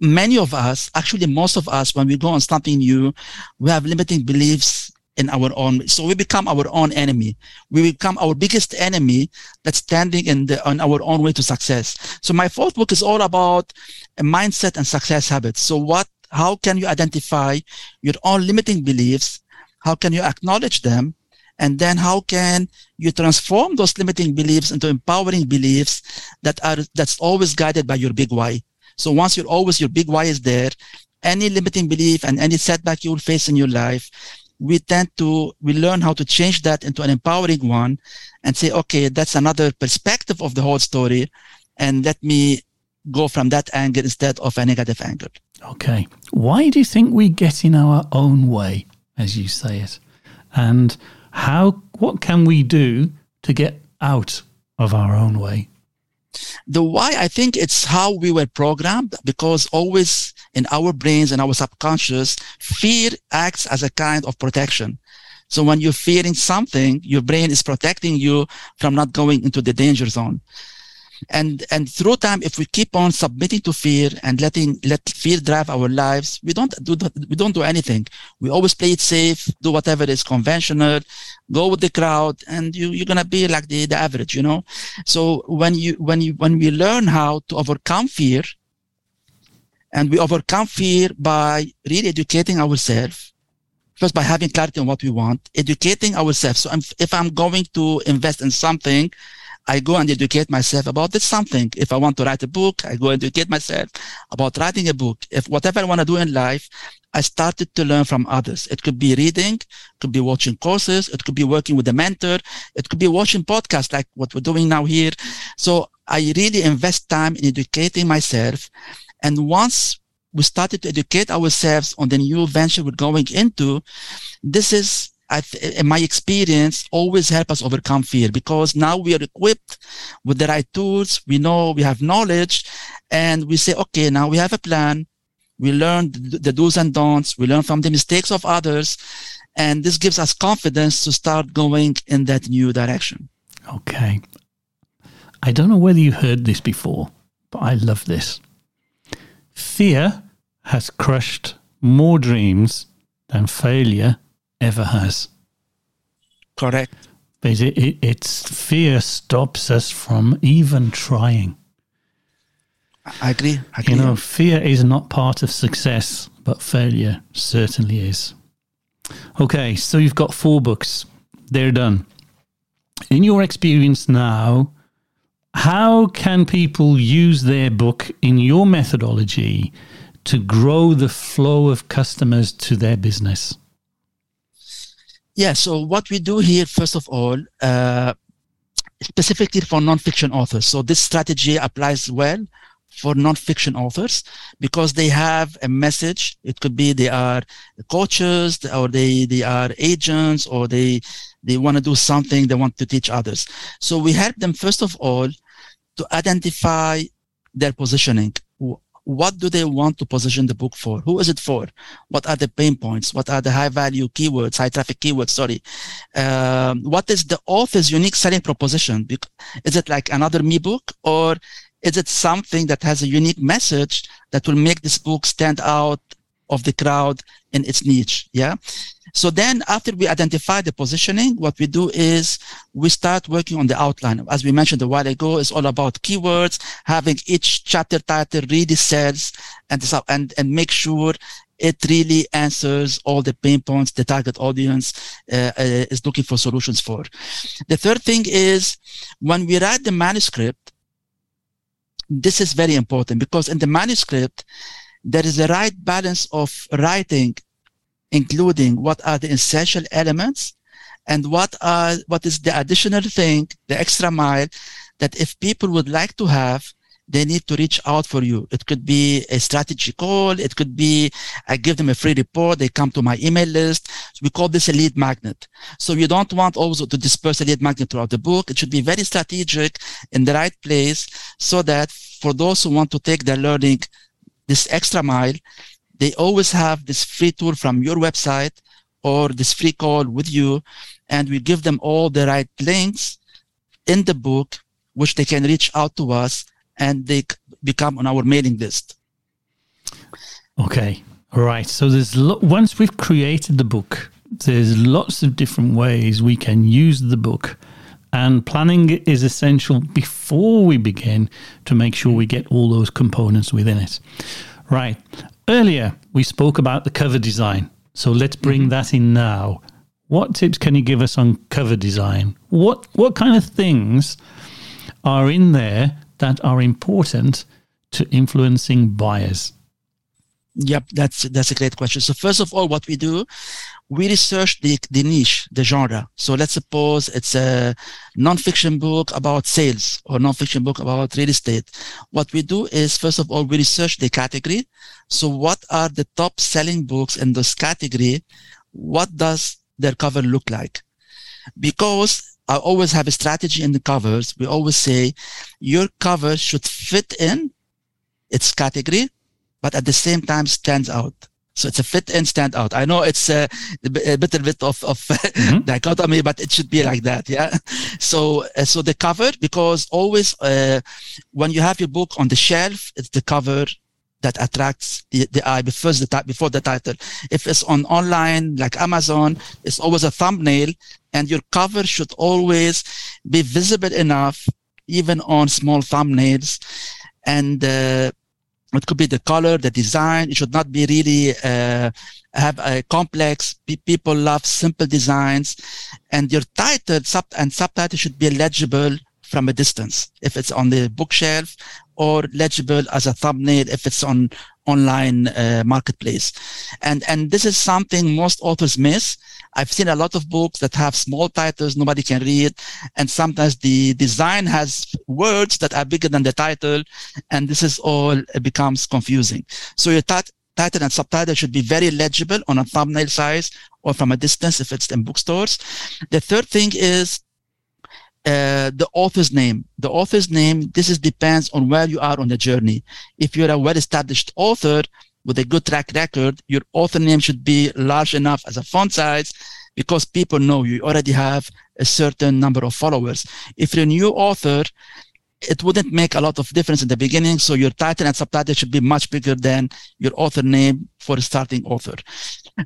many of us, actually most of us, when we go on something new, we have limiting beliefs in our own. So we become our own enemy. We become our biggest enemy that's standing in the, on our own way to success. So my fourth book is all about a mindset and success habits. So what, how can you identify your own limiting beliefs? How can you acknowledge them? And then how can you transform those limiting beliefs into empowering beliefs that are, that's always guided by your big why. So once you're always, your big why is there, any limiting belief and any setback you will face in your life, we tend to, we learn how to change that into an empowering one and say, okay, that's another perspective of the whole story. And let me go from that angle instead of a negative angle. Okay. Why do you think we get in our own way, as you say it? And how what can we do to get out of our own way? The why I think it's how we were programmed because always in our brains and our subconscious, fear acts as a kind of protection. So when you're fearing something, your brain is protecting you from not going into the danger zone and and through time if we keep on submitting to fear and letting let fear drive our lives we don't do we don't do anything. We always play it safe do whatever is conventional go with the crowd and you you're gonna be like the, the average you know? So when you when you when we learn how to overcome fear and we overcome fear by really educating ourselves first by having clarity on what we want educating ourselves. So I'm, if i'm going to invest in something I go and educate myself about this something. If I want to write a book, I go and educate myself about writing a book. If whatever I want to do in life, I started to learn from others. It could be reading, it could be watching courses, it could be working with a mentor, it could be watching podcasts like what we're doing now here. So I really invest time in educating myself. And once we started to educate ourselves on the new venture we're going into, this is In my experience, always help us overcome fear because now we are equipped with the right tools. We know we have knowledge and we say, okay, now we have a plan. We learn the do's and don'ts. We learn from the mistakes of others. And this gives us confidence to start going in that new direction. Okay. I don't know whether you heard this before, but I love this. Fear has crushed more dreams than failure ever has. Correct. But it, it, it's fear stops us from even trying. I agree. I agree. You know, fear is not part of success, but failure certainly is. Okay, so you've got four books. They're done. In your experience now, how can people use their book in your methodology to grow the flow of customers to their business? Yeah. So what we do here, first of all, uh, specifically for nonfiction authors. So this strategy applies well for nonfiction authors because they have a message. It could be they are coaches or they, they are agents or they, they want to do something they want to teach others. So we help them, first of all, to identify their positioning what do they want to position the book for? Who is it for? What are the pain points? What are the high value keywords, high traffic keywords? Sorry. Um, what is the author's unique selling proposition? Is it like another me book or is it something that has a unique message that will make this book stand out of the crowd in its niche? Yeah. So then after we identify the positioning, what we do is we start working on the outline. As we mentioned a while ago, it's all about keywords, having each chapter title really sells and, and, and make sure it really answers all the pain points the target audience uh, uh, is looking for solutions for. The third thing is when we write the manuscript, this is very important because in the manuscript, there is a right balance of writing including what are the essential elements and what are what is the additional thing, the extra mile that if people would like to have, they need to reach out for you. It could be a strategy call. It could be I give them a free report. They come to my email list. So we call this a lead magnet. So you don't want also to disperse a lead magnet throughout the book. It should be very strategic in the right place so that for those who want to take their learning this extra mile, they always have this free tool from your website or this free call with you and we give them all the right links in the book which they can reach out to us and they become on our mailing list. Okay. All right. So there's lo- once we've created the book there's lots of different ways we can use the book and planning is essential before we begin to make sure we get all those components within it. Right Earlier, we spoke about the cover design. So let's bring mm-hmm. that in now. What tips can you give us on cover design? What what kind of things are in there that are important to influencing buyers? Yep, that's that's a great question. So first of all, what we do, we research the, the niche, the genre. So let's suppose it's a nonfiction book about sales or nonfiction book about real estate. What we do is first of all, we research the category. So what are the top selling books in this category? What does their cover look like? Because I always have a strategy in the covers. We always say your cover should fit in its category but at the same time stands out. So it's a fit and stand out. I know it's a, a bit, a bit of, of mm-hmm. dichotomy, but it should be like that. Yeah. So, uh, so the cover, because always, uh, when you have your book on the shelf, it's the cover that attracts the, eye before the, before the title. If it's on online, like Amazon, it's always a thumbnail and your cover should always be visible enough, even on small thumbnails. And, uh, it could be the color, the design. It should not be really uh, have a complex. people love simple designs, and your title sub and subtitle should be legible from a distance if it's on the bookshelf or legible as a thumbnail if it's on online uh, marketplace. And and this is something most authors miss. I've seen a lot of books that have small titles nobody can read and sometimes the design has words that are bigger than the title and this is all becomes confusing. So your tit- title and subtitle should be very legible on a thumbnail size or from a distance if it's in bookstores. The third thing is uh, the author's name. The author's name, this is depends on where you are on the journey. If you're a well-established author with a good track record, your author name should be large enough as a font size because people know you already have a certain number of followers. If you're a new author, it wouldn't make a lot of difference in the beginning. So your title and subtitle should be much bigger than your author name for a starting author.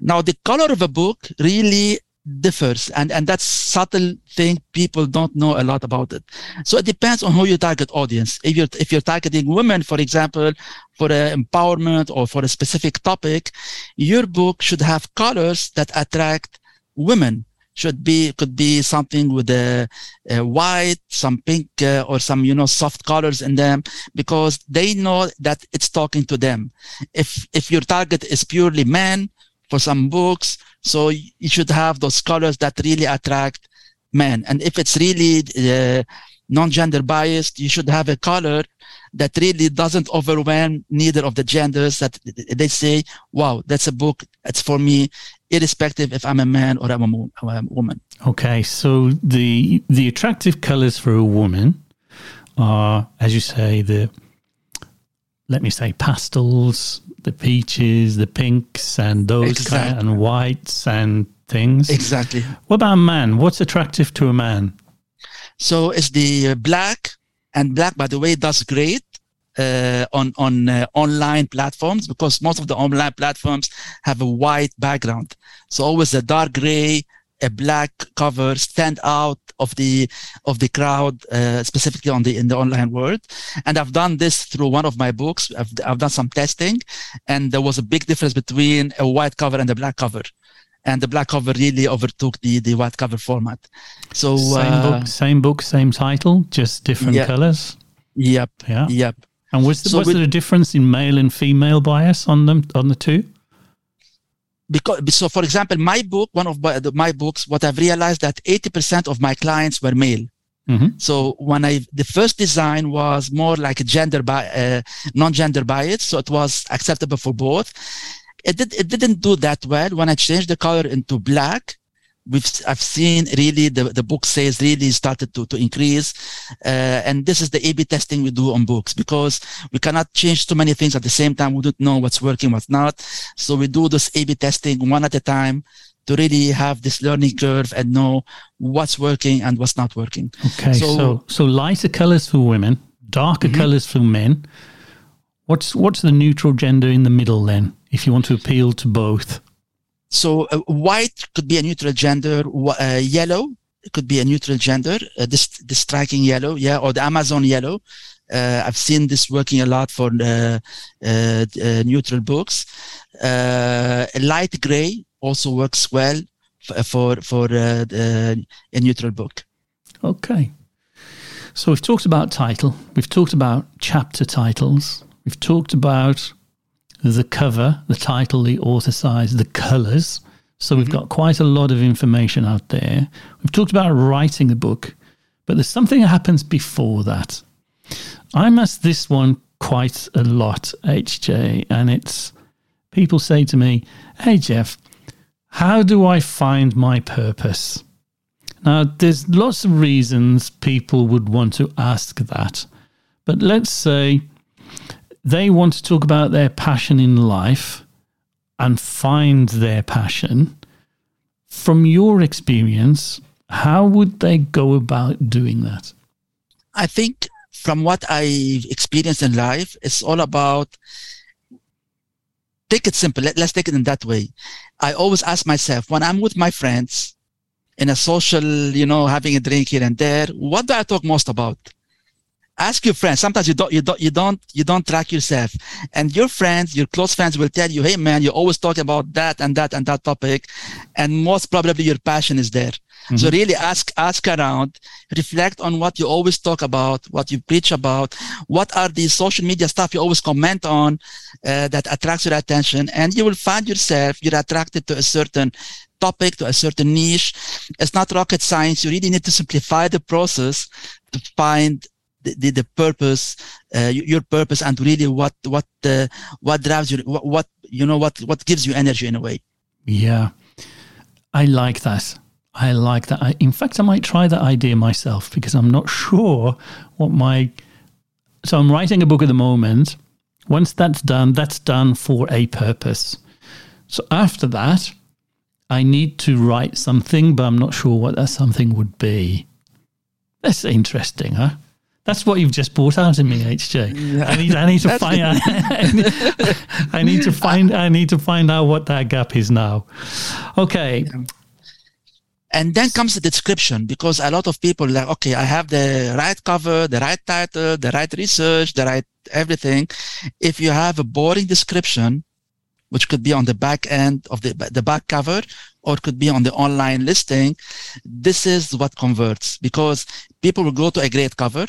Now, the color of a book really differs and and that's subtle thing people don't know a lot about it. So it depends on who your target audience. If you're if you're targeting women for example for empowerment or for a specific topic your book should have colors that attract women. Should be could be something with a, a white some pink uh, or some you know soft colors in them because they know that it's talking to them. If if your target is purely men for some books so you should have those colors that really attract men. And if it's really uh, non-gender biased, you should have a color that really doesn't overwhelm neither of the genders that they say, wow, that's a book. It's for me, irrespective if I'm a man or I'm a, woman. Okay. So the, the attractive colors for a woman are, as you say, the, let me say pastels, the peaches, the pinks, and those exactly. kind, and whites and things. Exactly. What about a man? What's attractive to a man? So it's the uh, black, and black, by the way, does great uh, on on uh, online platforms because most of the online platforms have a white background. So always a dark gray, a black cover stand out of the of the crowd uh, specifically on the in the online world. And i've done this through one of my books. I've, I've done some testing and there was a big difference between a white cover and a black cover. And the black cover really overtook the the white cover format. So same uh, book same book same title just different yep. colors? Yep. Yeah. Yep. And was, the, so was with, there a difference in male and female bias on them on the two because so for example my book one of my, my books what i've realized that 80% of my clients were male. Mm-hmm. so when i the first design was more like a gender by uh, non-gender bias so it was acceptable for both. It did it didn't do that well when i changed the color into black we've I've seen really the, the book sales really started to, to increase. Uh, and this is the A-B testing we do on books because we cannot change too many things at the same time. We don't know what's working, what's not. So we do this A-B testing one at a time to really have this learning curve and know what's working and what's not working. Okay. So, so, so lighter colors for women, darker mm-hmm. colors for men. What's, what's the neutral gender in the middle then, if you want to appeal to both? So uh, white could be a neutral gender. Uh, yellow could be a neutral gender. Uh, this the striking yellow, yeah, or the Amazon yellow. Uh, I've seen this working a lot for uh, uh, neutral books. light gray also works well for for a neutral book. Okay. So we've talked about title. We've talked about chapter titles. We've talked about the cover, the title, the author size, the colors. So we've mm-hmm. got quite a lot of information out there. We've talked about writing the book, but there's something that happens before that. I'm asked this one quite a lot, HJ, and it's people say to me, Hey, Jeff, how do I find my purpose? Now, there's lots of reasons people would want to ask that, but let's say they want to talk about their passion in life and find their passion. From your experience, how would they go about doing that? I think from what I've experienced in life, it's all about take it simple. Let, us take it in that way. I always ask myself when I'm with my friends in a social, you know, having a drink here and there, what do I talk most about? Ask your friends. Sometimes you don't, you don't, you don't, you don't track yourself and your friends, your close friends will tell you, Hey man, you always talk about that and that and that topic. And most probably your passion is there. Mm-hmm. So really ask, ask around, reflect on what you always talk about, what you preach about, what are the social media stuff you always comment on uh, that attracts your attention, and you will find yourself you're attracted to a certain topic, to a certain niche. It's not rocket science. You really need to simplify the process to find the, the, purpose, uh, your purpose, and really what what uh, what drives you, what, what you know, what what gives you energy in a way. Yeah, I like that. I like that. I, in fact, I might try that idea myself because I'm not sure what my. So I'm writing a book at the moment. Once that's done, that's done for a purpose. So after that, I need to write something, but I'm not sure what that something would be. That's interesting, huh? That's what you've just brought out in me, HJ. I need, I need to find. I need, I need to find. I need to find out what that gap is now. Okay, and then comes the description because a lot of people like, okay, I have the right cover, the right title, the right research, the right everything. If you have a boring description, which could be on the back end of the, the back cover or it could be on the online listing, this is what converts because people will go to a great cover,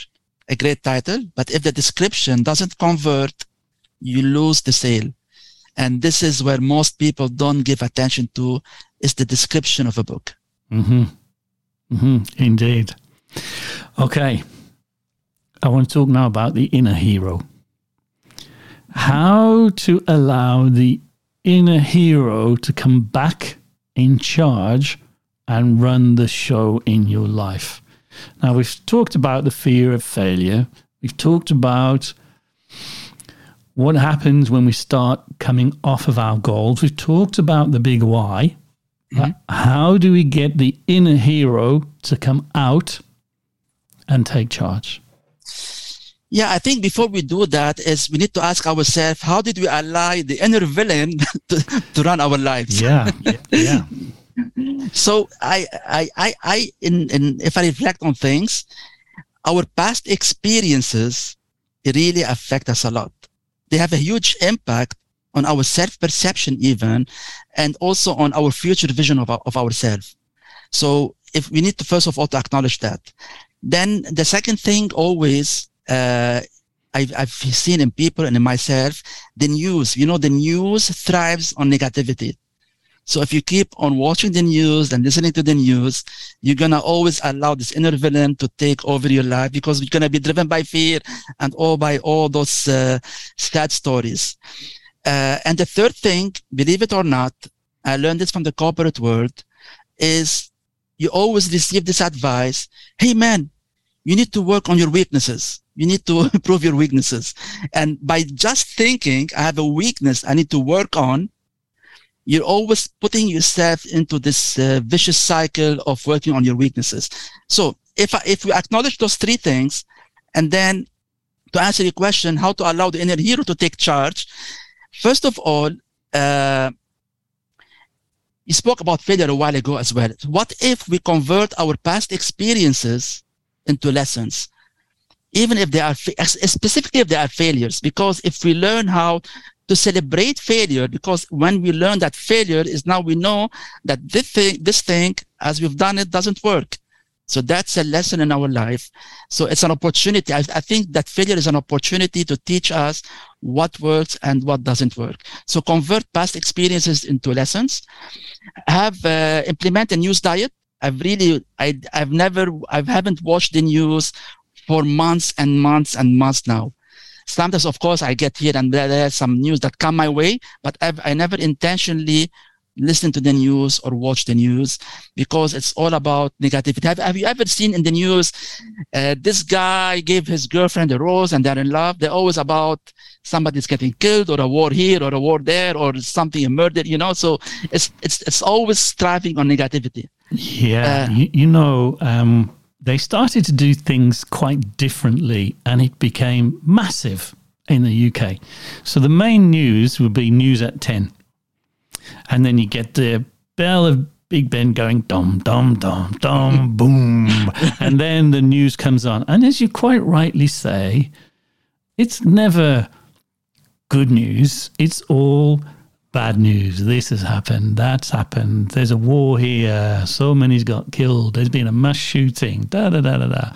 a great title, but if the description doesn't convert, you lose the sale. And this is where most people don't give attention to is the description of a book. Mm-hmm. Mm-hmm. Indeed. Okay. I want to talk now about the inner hero. How to allow the inner hero to come back in charge and run the show in your life. Now, we've talked about the fear of failure. We've talked about what happens when we start coming off of our goals. We've talked about the big why. Mm-hmm. How do we get the inner hero to come out and take charge? Yeah, I think before we do that is we need to ask ourselves, how did we allow the inner villain to, to run our lives? Yeah, yeah. so I, I, I, I, in, in, if I reflect on things, our past experiences really affect us a lot. They have a huge impact on our self-perception even, and also on our future vision of, of ourselves. So if we need to first of all to acknowledge that, then the second thing always, uh, I've, I've seen in people and in myself, the news, you know, the news thrives on negativity. So if you keep on watching the news and listening to the news, you're going to always allow this inner villain to take over your life because you're going to be driven by fear and all by all those uh, sad stories. Uh, and the third thing, believe it or not, I learned this from the corporate world, is you always receive this advice. Hey man, you need to work on your weaknesses. You need to improve your weaknesses. And by just thinking, I have a weakness I need to work on, you're always putting yourself into this uh, vicious cycle of working on your weaknesses. So if, if we acknowledge those three things, and then to answer your question, how to allow the inner hero to take charge, First of all, uh, you spoke about failure a while ago as well. What if we convert our past experiences into lessons? Even if they are, specifically if they are failures, because if we learn how to celebrate failure, because when we learn that failure is now we know that this thing, this thing, as we've done it, doesn't work. So that's a lesson in our life. So it's an opportunity. I, I, think that failure is an opportunity to teach us what works and what doesn't work. So convert past experiences into lessons. Have uh, implement a news diet. I've really, I, I've never, I haven't watched the news for months and months and months now. Sometimes, of course, I get here and there, there's some news that come my way, but I've, I never intentionally listen to the news or watch the news because it's all about negativity. Have, have you ever seen in the news uh, this guy gave his girlfriend a rose and they're in love? They're always about somebody's getting killed or a war here or a war there or something a murder. You know, so it's it's it's always striving on negativity. Yeah, uh, you, you, know. Um, they started to do things quite differently and it became massive in the UK. So the main news would be news at 10 and then you get the bell of Big Ben going dum dum dum dum boom, and then the news comes on, and as you quite rightly say, it's never good news. It's all bad news. This has happened. That's happened. There's a war here. So many's got killed. There's been a mass shooting. Da da da da da.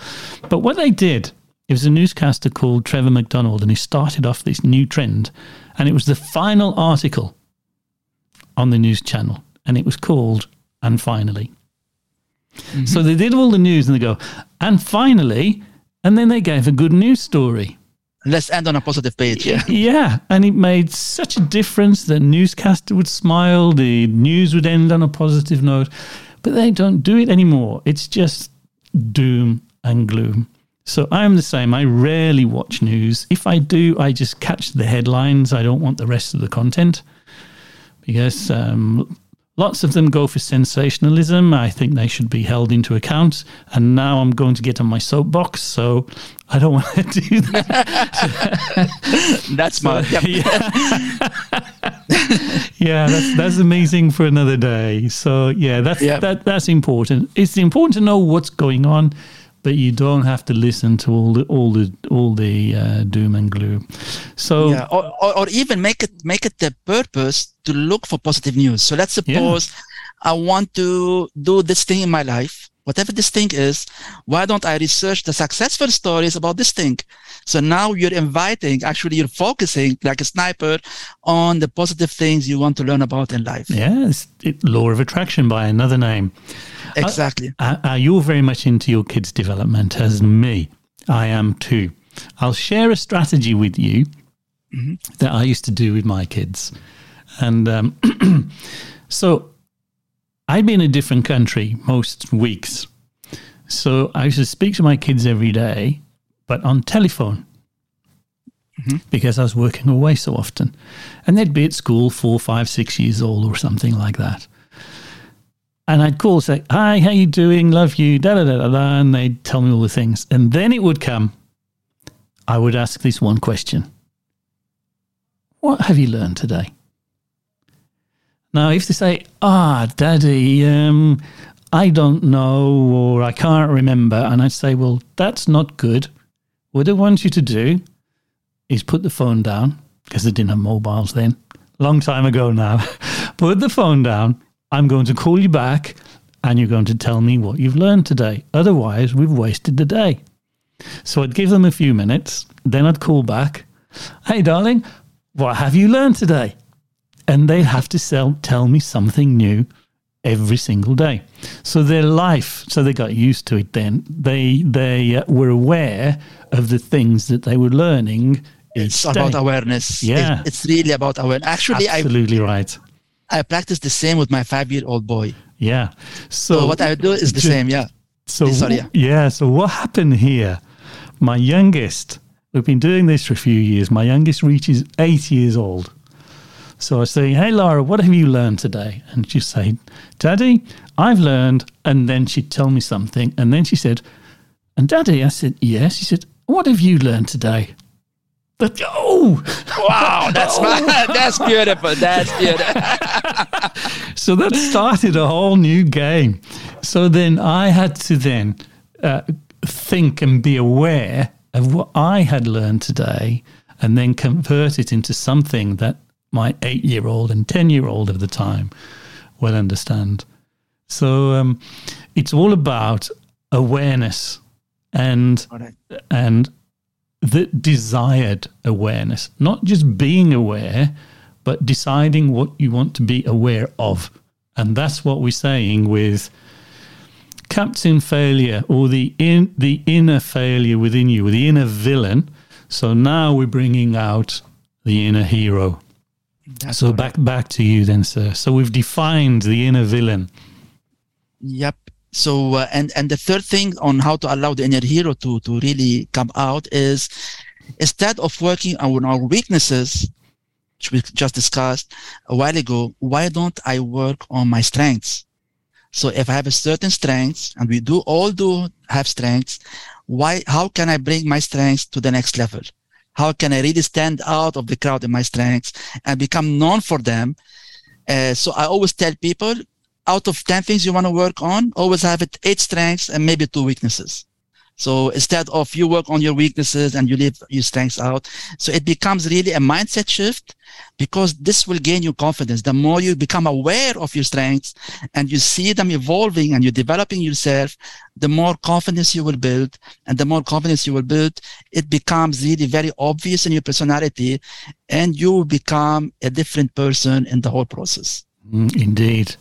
But what they did, it was a newscaster called Trevor McDonald, and he started off this new trend, and it was the final article on the news channel, and it was called And Finally. Mm-hmm. So they did all the news and they go, and finally, and then they gave a good news story. Let's end on a positive page. Yeah. Yeah. And it made such a difference. The newscaster would smile, the news would end on a positive note, but they don't do it anymore. It's just doom and gloom. So I'm the same. I rarely watch news. If I do, I just catch the headlines. I don't want the rest of the content because um, lots of them go for sensationalism. I think they should be held into account. And now I'm going to get on my soapbox, so I don't want to do that. that's my Yep. Yeah, yeah that's, that's amazing for another day. So yeah, that's yep. that that's important. It's important to know what's going on but you don't have to listen to all the all the all the uh, doom and gloom. So yeah, or, or, or, even make it make it the purpose to look for positive news. So let's suppose yeah. I want to do this thing in my life, whatever this thing is. Why don't I research the successful stories about this thing? So now you're inviting, actually, you're focusing like a sniper on the positive things you want to learn about in life. Yeah, it's it, law of attraction by another name. Exactly. Uh, uh, you're very much into your kids' development, as me. I am too. I'll share a strategy with you mm-hmm. that I used to do with my kids. And um, so I'd be in a different country most weeks. So I used to speak to my kids every day, but on telephone. Mm-hmm. Because I was working away so often. And they'd be at school four, five, six years old or something like that. And I'd call, say, "Hi, how you doing? Love you." Da da da da da, and they'd tell me all the things. And then it would come. I would ask this one question: What have you learned today? Now, if they say, "Ah, Daddy, um, I don't know," or "I can't remember," and I'd say, "Well, that's not good. What I want you to do is put the phone down because they didn't have mobiles then, long time ago now. put the phone down I'm going to call you back and you're going to tell me what you've learned today. Otherwise, we've wasted the day. So I'd give them a few minutes, then I'd call back. Hey, darling, what have you learned today? And they'd have to sell, tell me something new every single day. So their life, so they got used to it then. They, they uh, were aware of the things that they were learning. It's about awareness. Yeah. it's really about awareness. Actually, absolutely I, right. I practice the same with my five year old boy. Yeah. So, so, what I do is the same. Yeah. So Sorry, yeah. yeah. So what happened here? My youngest, we've been doing this for a few years. My youngest reaches eight years old. So I say, "Hey Laura, what have you learned today?" And she'd say, "Daddy, I've learned." And then she'd tell me something, and then she said, "And Daddy," I said, "Yes." She said, "What have you learned today?" But oh, wow, that's oh. that's beautiful. That's beautiful. so that started a whole new game. So then I had to then uh, think and be aware of what I had learned today, and then convert it into something that my eight-year-old and ten-year-old of the time will understand. So um, it's all about awareness and and the desired awareness, not just being aware, but deciding what you want to be aware of. And that's what we're saying with captain failure or the in the inner failure within you, the inner villain. So now we're bringing out the inner hero. That's So back back to you then, sir. So we've defined the inner villain. Yep. So uh, and and the third thing on how to allow the inner hero to to really come out is instead of working on our weaknesses, which we just discussed a while ago, why don't I work on my strengths? So if I have a certain strengths, and we do all do have strengths, why? How can I bring my strengths to the next level? How can I really stand out of the crowd in my strengths and become known for them? Uh, so I always tell people out of 10 things you want to work on, always have it eight strengths and maybe two weaknesses. So instead of you work on your weaknesses and you leave your strengths out. So it becomes really a mindset shift because this will gain you confidence. The more you become aware of your strengths and you see them evolving and you're developing yourself, the more confidence you will build. And the more confidence you will build, it becomes really very obvious in your personality and you become a different person in the whole process. Mm, Indeed.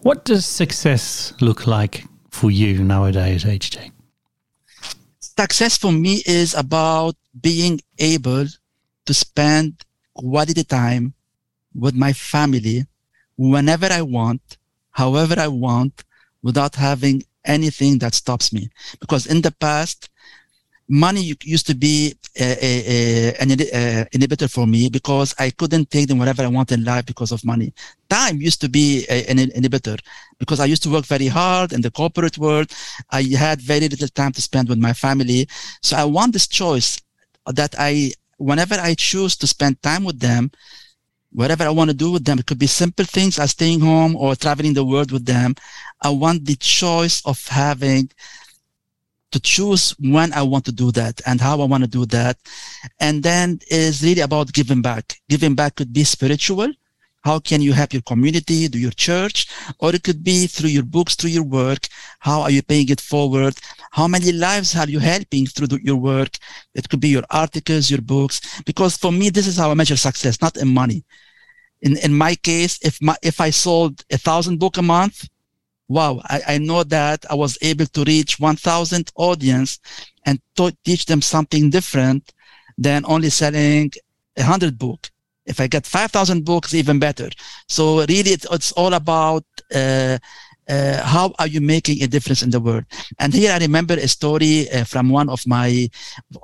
What does success look like for you nowadays, HJ? Success for me is about being able to spend quality time with my family whenever I want, however I want, without having anything that stops me. Because in the past, money used to be an inhibitor for me because I couldn't take them wherever I want in life because of money. Time used to be an inhibitor because I used to work very hard in the corporate world. I had very little time to spend with my family. So I want this choice that I, whenever I choose to spend time with them, whatever I want to do with them, it could be simple things as staying home or traveling the world with them. I want the choice of having to choose when I want to do that and how I want to do that. And then is really about giving back. Giving back could be spiritual. How can you help your community, do your church, or it could be through your books, through your work. How are you paying it forward? How many lives are you helping through the, your work? It could be your articles, your books. Because for me, this is how I measure success, not in money. In in my case, if my if I sold a thousand book a month, wow, I, I know that I was able to reach 1000 audience and to teach them something different than only selling hundred book. If I get 5,000 books, even better. So really, it's, it's all about, uh, uh, how are you making a difference in the world? And here I remember a story uh, from one of my,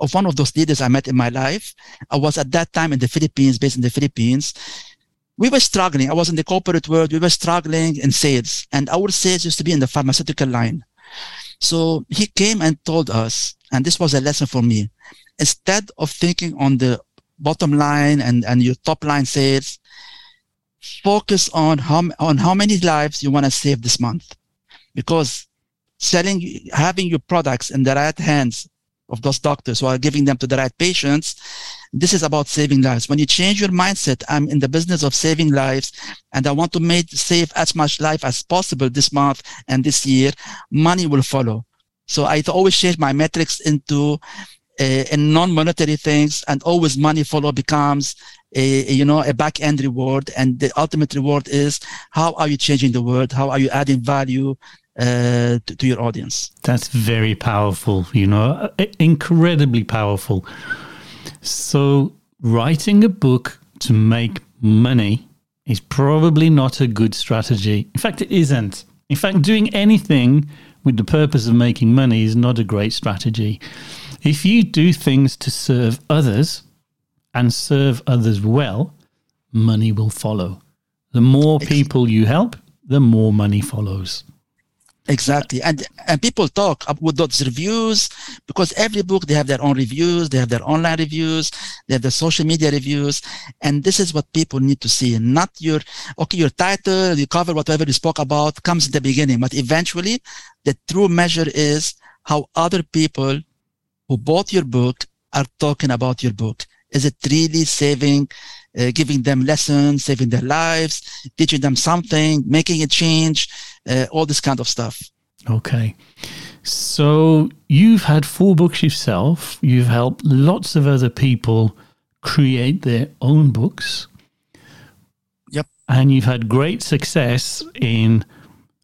of one of those leaders I met in my life. I was at that time in the Philippines, based in the Philippines we were struggling. I was in the corporate world. We were struggling in sales and our sales used to be in the pharmaceutical line. So he came and told us, and this was a lesson for me, instead of thinking on the bottom line and, and your top line sales, focus on how, on how many lives you want to save this month. Because selling, having your products in the right hands of those doctors while giving them to the right patients, this is about saving lives. When you change your mindset, I'm in the business of saving lives and I want to make save as much life as possible this month and this year, money will follow. So I always change my metrics into a, a non-monetary things and always money follow becomes a, a, you know a back end reward and the ultimate reward is how are you changing the world how are you adding value uh, to, to your audience That's very powerful, you know, uh, incredibly powerful. So, writing a book to make money is probably not a good strategy. In fact, it isn't. In fact, doing anything with the purpose of making money is not a great strategy. If you do things to serve others and serve others well, money will follow. The more people you help, the more money follows. Exactly. And and people talk with those reviews because every book they have their own reviews, they have their online reviews, they have the social media reviews. And this is what people need to see. Not your okay, your title, you cover whatever you spoke about comes in the beginning, but eventually the true measure is how other people who bought your book are talking about your book. Is it really saving, uh, giving them lessons, saving their lives, teaching them something, making a change, uh, all this kind of stuff. Okay. So you've had four books yourself. You've helped lots of other people create their own books. Yep. And you've had great success in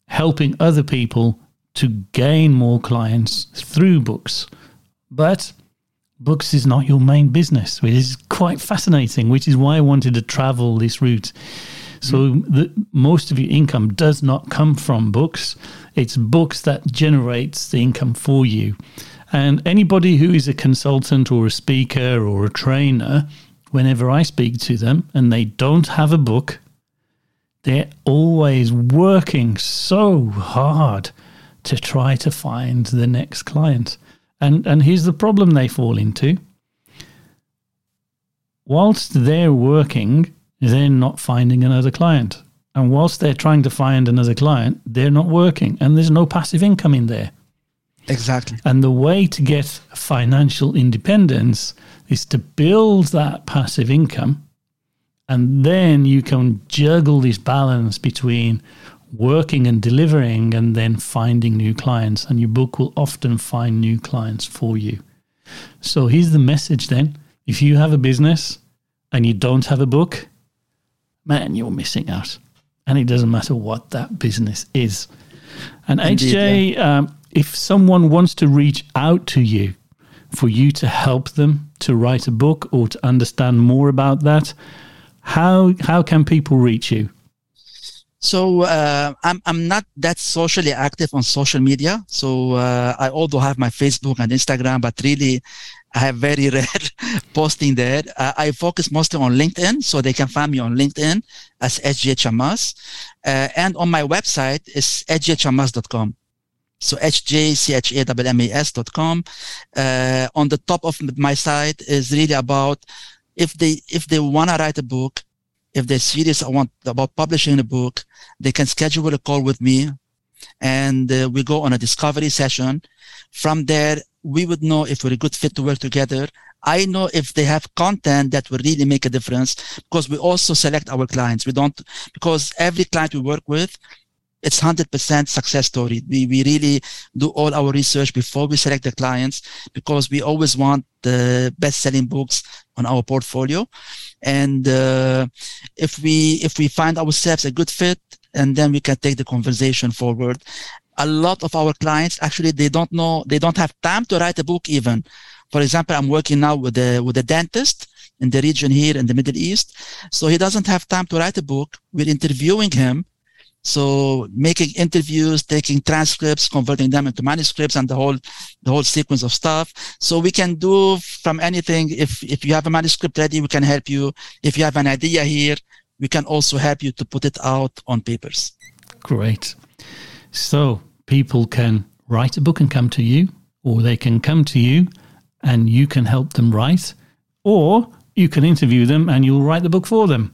helping other people to gain more clients through books. But books is not your main business, which is quite fascinating, which is why I wanted to travel this route. So mm. the, most of your income does not come from books. It's books that generates the income for you. And anybody who is a consultant or a speaker or a trainer, whenever I speak to them and they don't have a book, they're always working so hard to try to find the next client. And and here's the problem they fall into. Whilst they're working, they're not finding another client. And whilst they're trying to find another client, they're not working and there's no passive income in there. Exactly. And the way to get financial independence is to build that passive income. And then you can juggle this balance between working and delivering and then finding new clients. And your book will often find new clients for you. So here's the message then if you have a business and you don't have a book, man, you're missing out. And it doesn't matter what that business is. And Indeed, HJ, um, if someone wants to reach out to you for you to help them to write a book or to understand more about that, how how can people reach you? So uh, I'm I'm not that socially active on social media. So uh, I although have my Facebook and Instagram, but really I have very rare posting there. Uh, I focus mostly on LinkedIn, so they can find me on LinkedIn as HJ uh, and on my website is hjchammas.com. So hjchammas.com. Uh, on the top of my site is really about if they if they want to write a book, if they're serious want, about publishing a book, they can schedule a call with me, and uh, we go on a discovery session. From there, we would know if we're a good fit to work together. I know if they have content that will really make a difference because we also select our clients. We don't, because every client we work with, it's 100% success story. We, we really do all our research before we select the clients because we always want the best selling books on our portfolio. And, uh, if we, if we find ourselves a good fit and then we can take the conversation forward. A lot of our clients actually they don't know they don't have time to write a book even. For example i'm working now with a with a dentist in the region here in the middle east. So he doesn't have time to write a book. We're interviewing him so making interviews taking transcripts converting them into manuscripts and the whole the whole sequence of stuff so we can do from anything if if you have a manuscript ready we can help you if you have an idea here we can also help you to put it out on papers Great. So people can write a book and come to you, or they can come to you and you can help them write, or you can interview them and you'll write the book for them.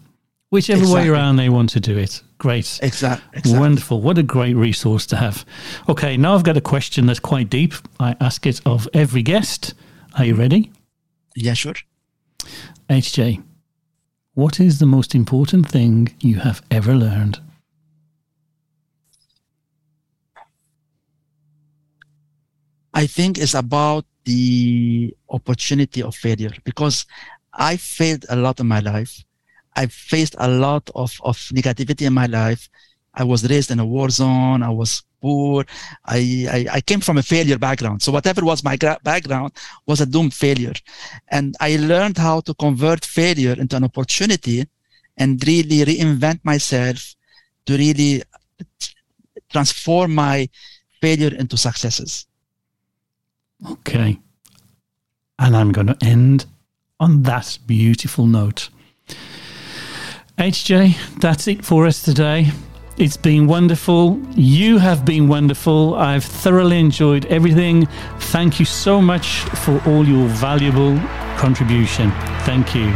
Whichever way around they want to do it. Great. exactly, exactly. Wonderful. What a great resource to have. Okay, now I've got a question that's quite deep. I ask it of every guest. Are you ready? yeah sure HJ, what is the most important thing you have ever learned? I think it's about the opportunity of failure because I failed a lot in my life. I faced a lot of, of negativity in my life. I was raised in a war zone. I was poor. I, I, I came from a failure background. So whatever was my gra- background was a doomed failure. And I learned how to convert failure into an opportunity and really reinvent myself to really transform my failure into successes. Okay. And I'm going to end on that beautiful note. HJ, that's it for us today. It's been wonderful. You have been wonderful. I've thoroughly enjoyed everything. Thank you so much for all your valuable contribution. Thank you.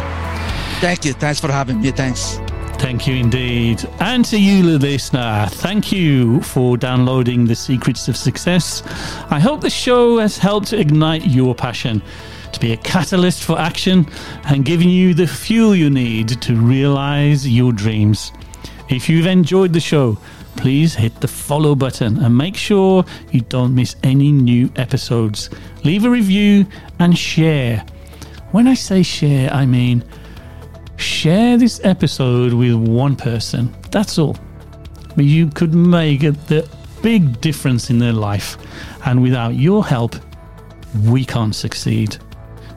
Thank you. Thanks for having me. Thanks. Thank you indeed. And to you, the listener, thank you for downloading The Secrets of Success. I hope the show has helped ignite your passion, to be a catalyst for action, and giving you the fuel you need to realize your dreams. If you've enjoyed the show, please hit the follow button and make sure you don't miss any new episodes. Leave a review and share. When I say share, I mean share this episode with one person. That's all. But you could make a the big difference in their life. And without your help, we can't succeed.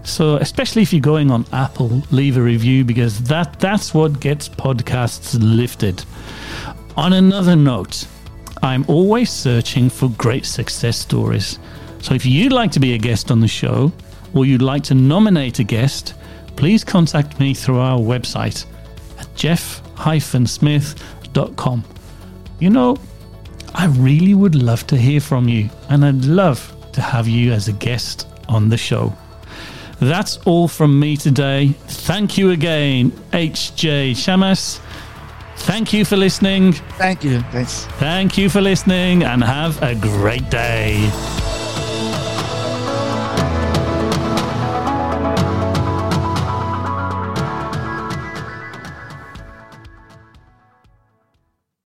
So, especially if you're going on Apple, leave a review because that that's what gets podcasts lifted. On another note, I'm always searching for great success stories. So, if you'd like to be a guest on the show or you'd like to nominate a guest, please contact me through our website at jeff-smith.com. You know, I really would love to hear from you, and I'd love to have you as a guest on the show. That's all from me today. Thank you again, HJ Chammas. Thank you for listening. Thank you. Thanks. Thank you for listening and have a great day.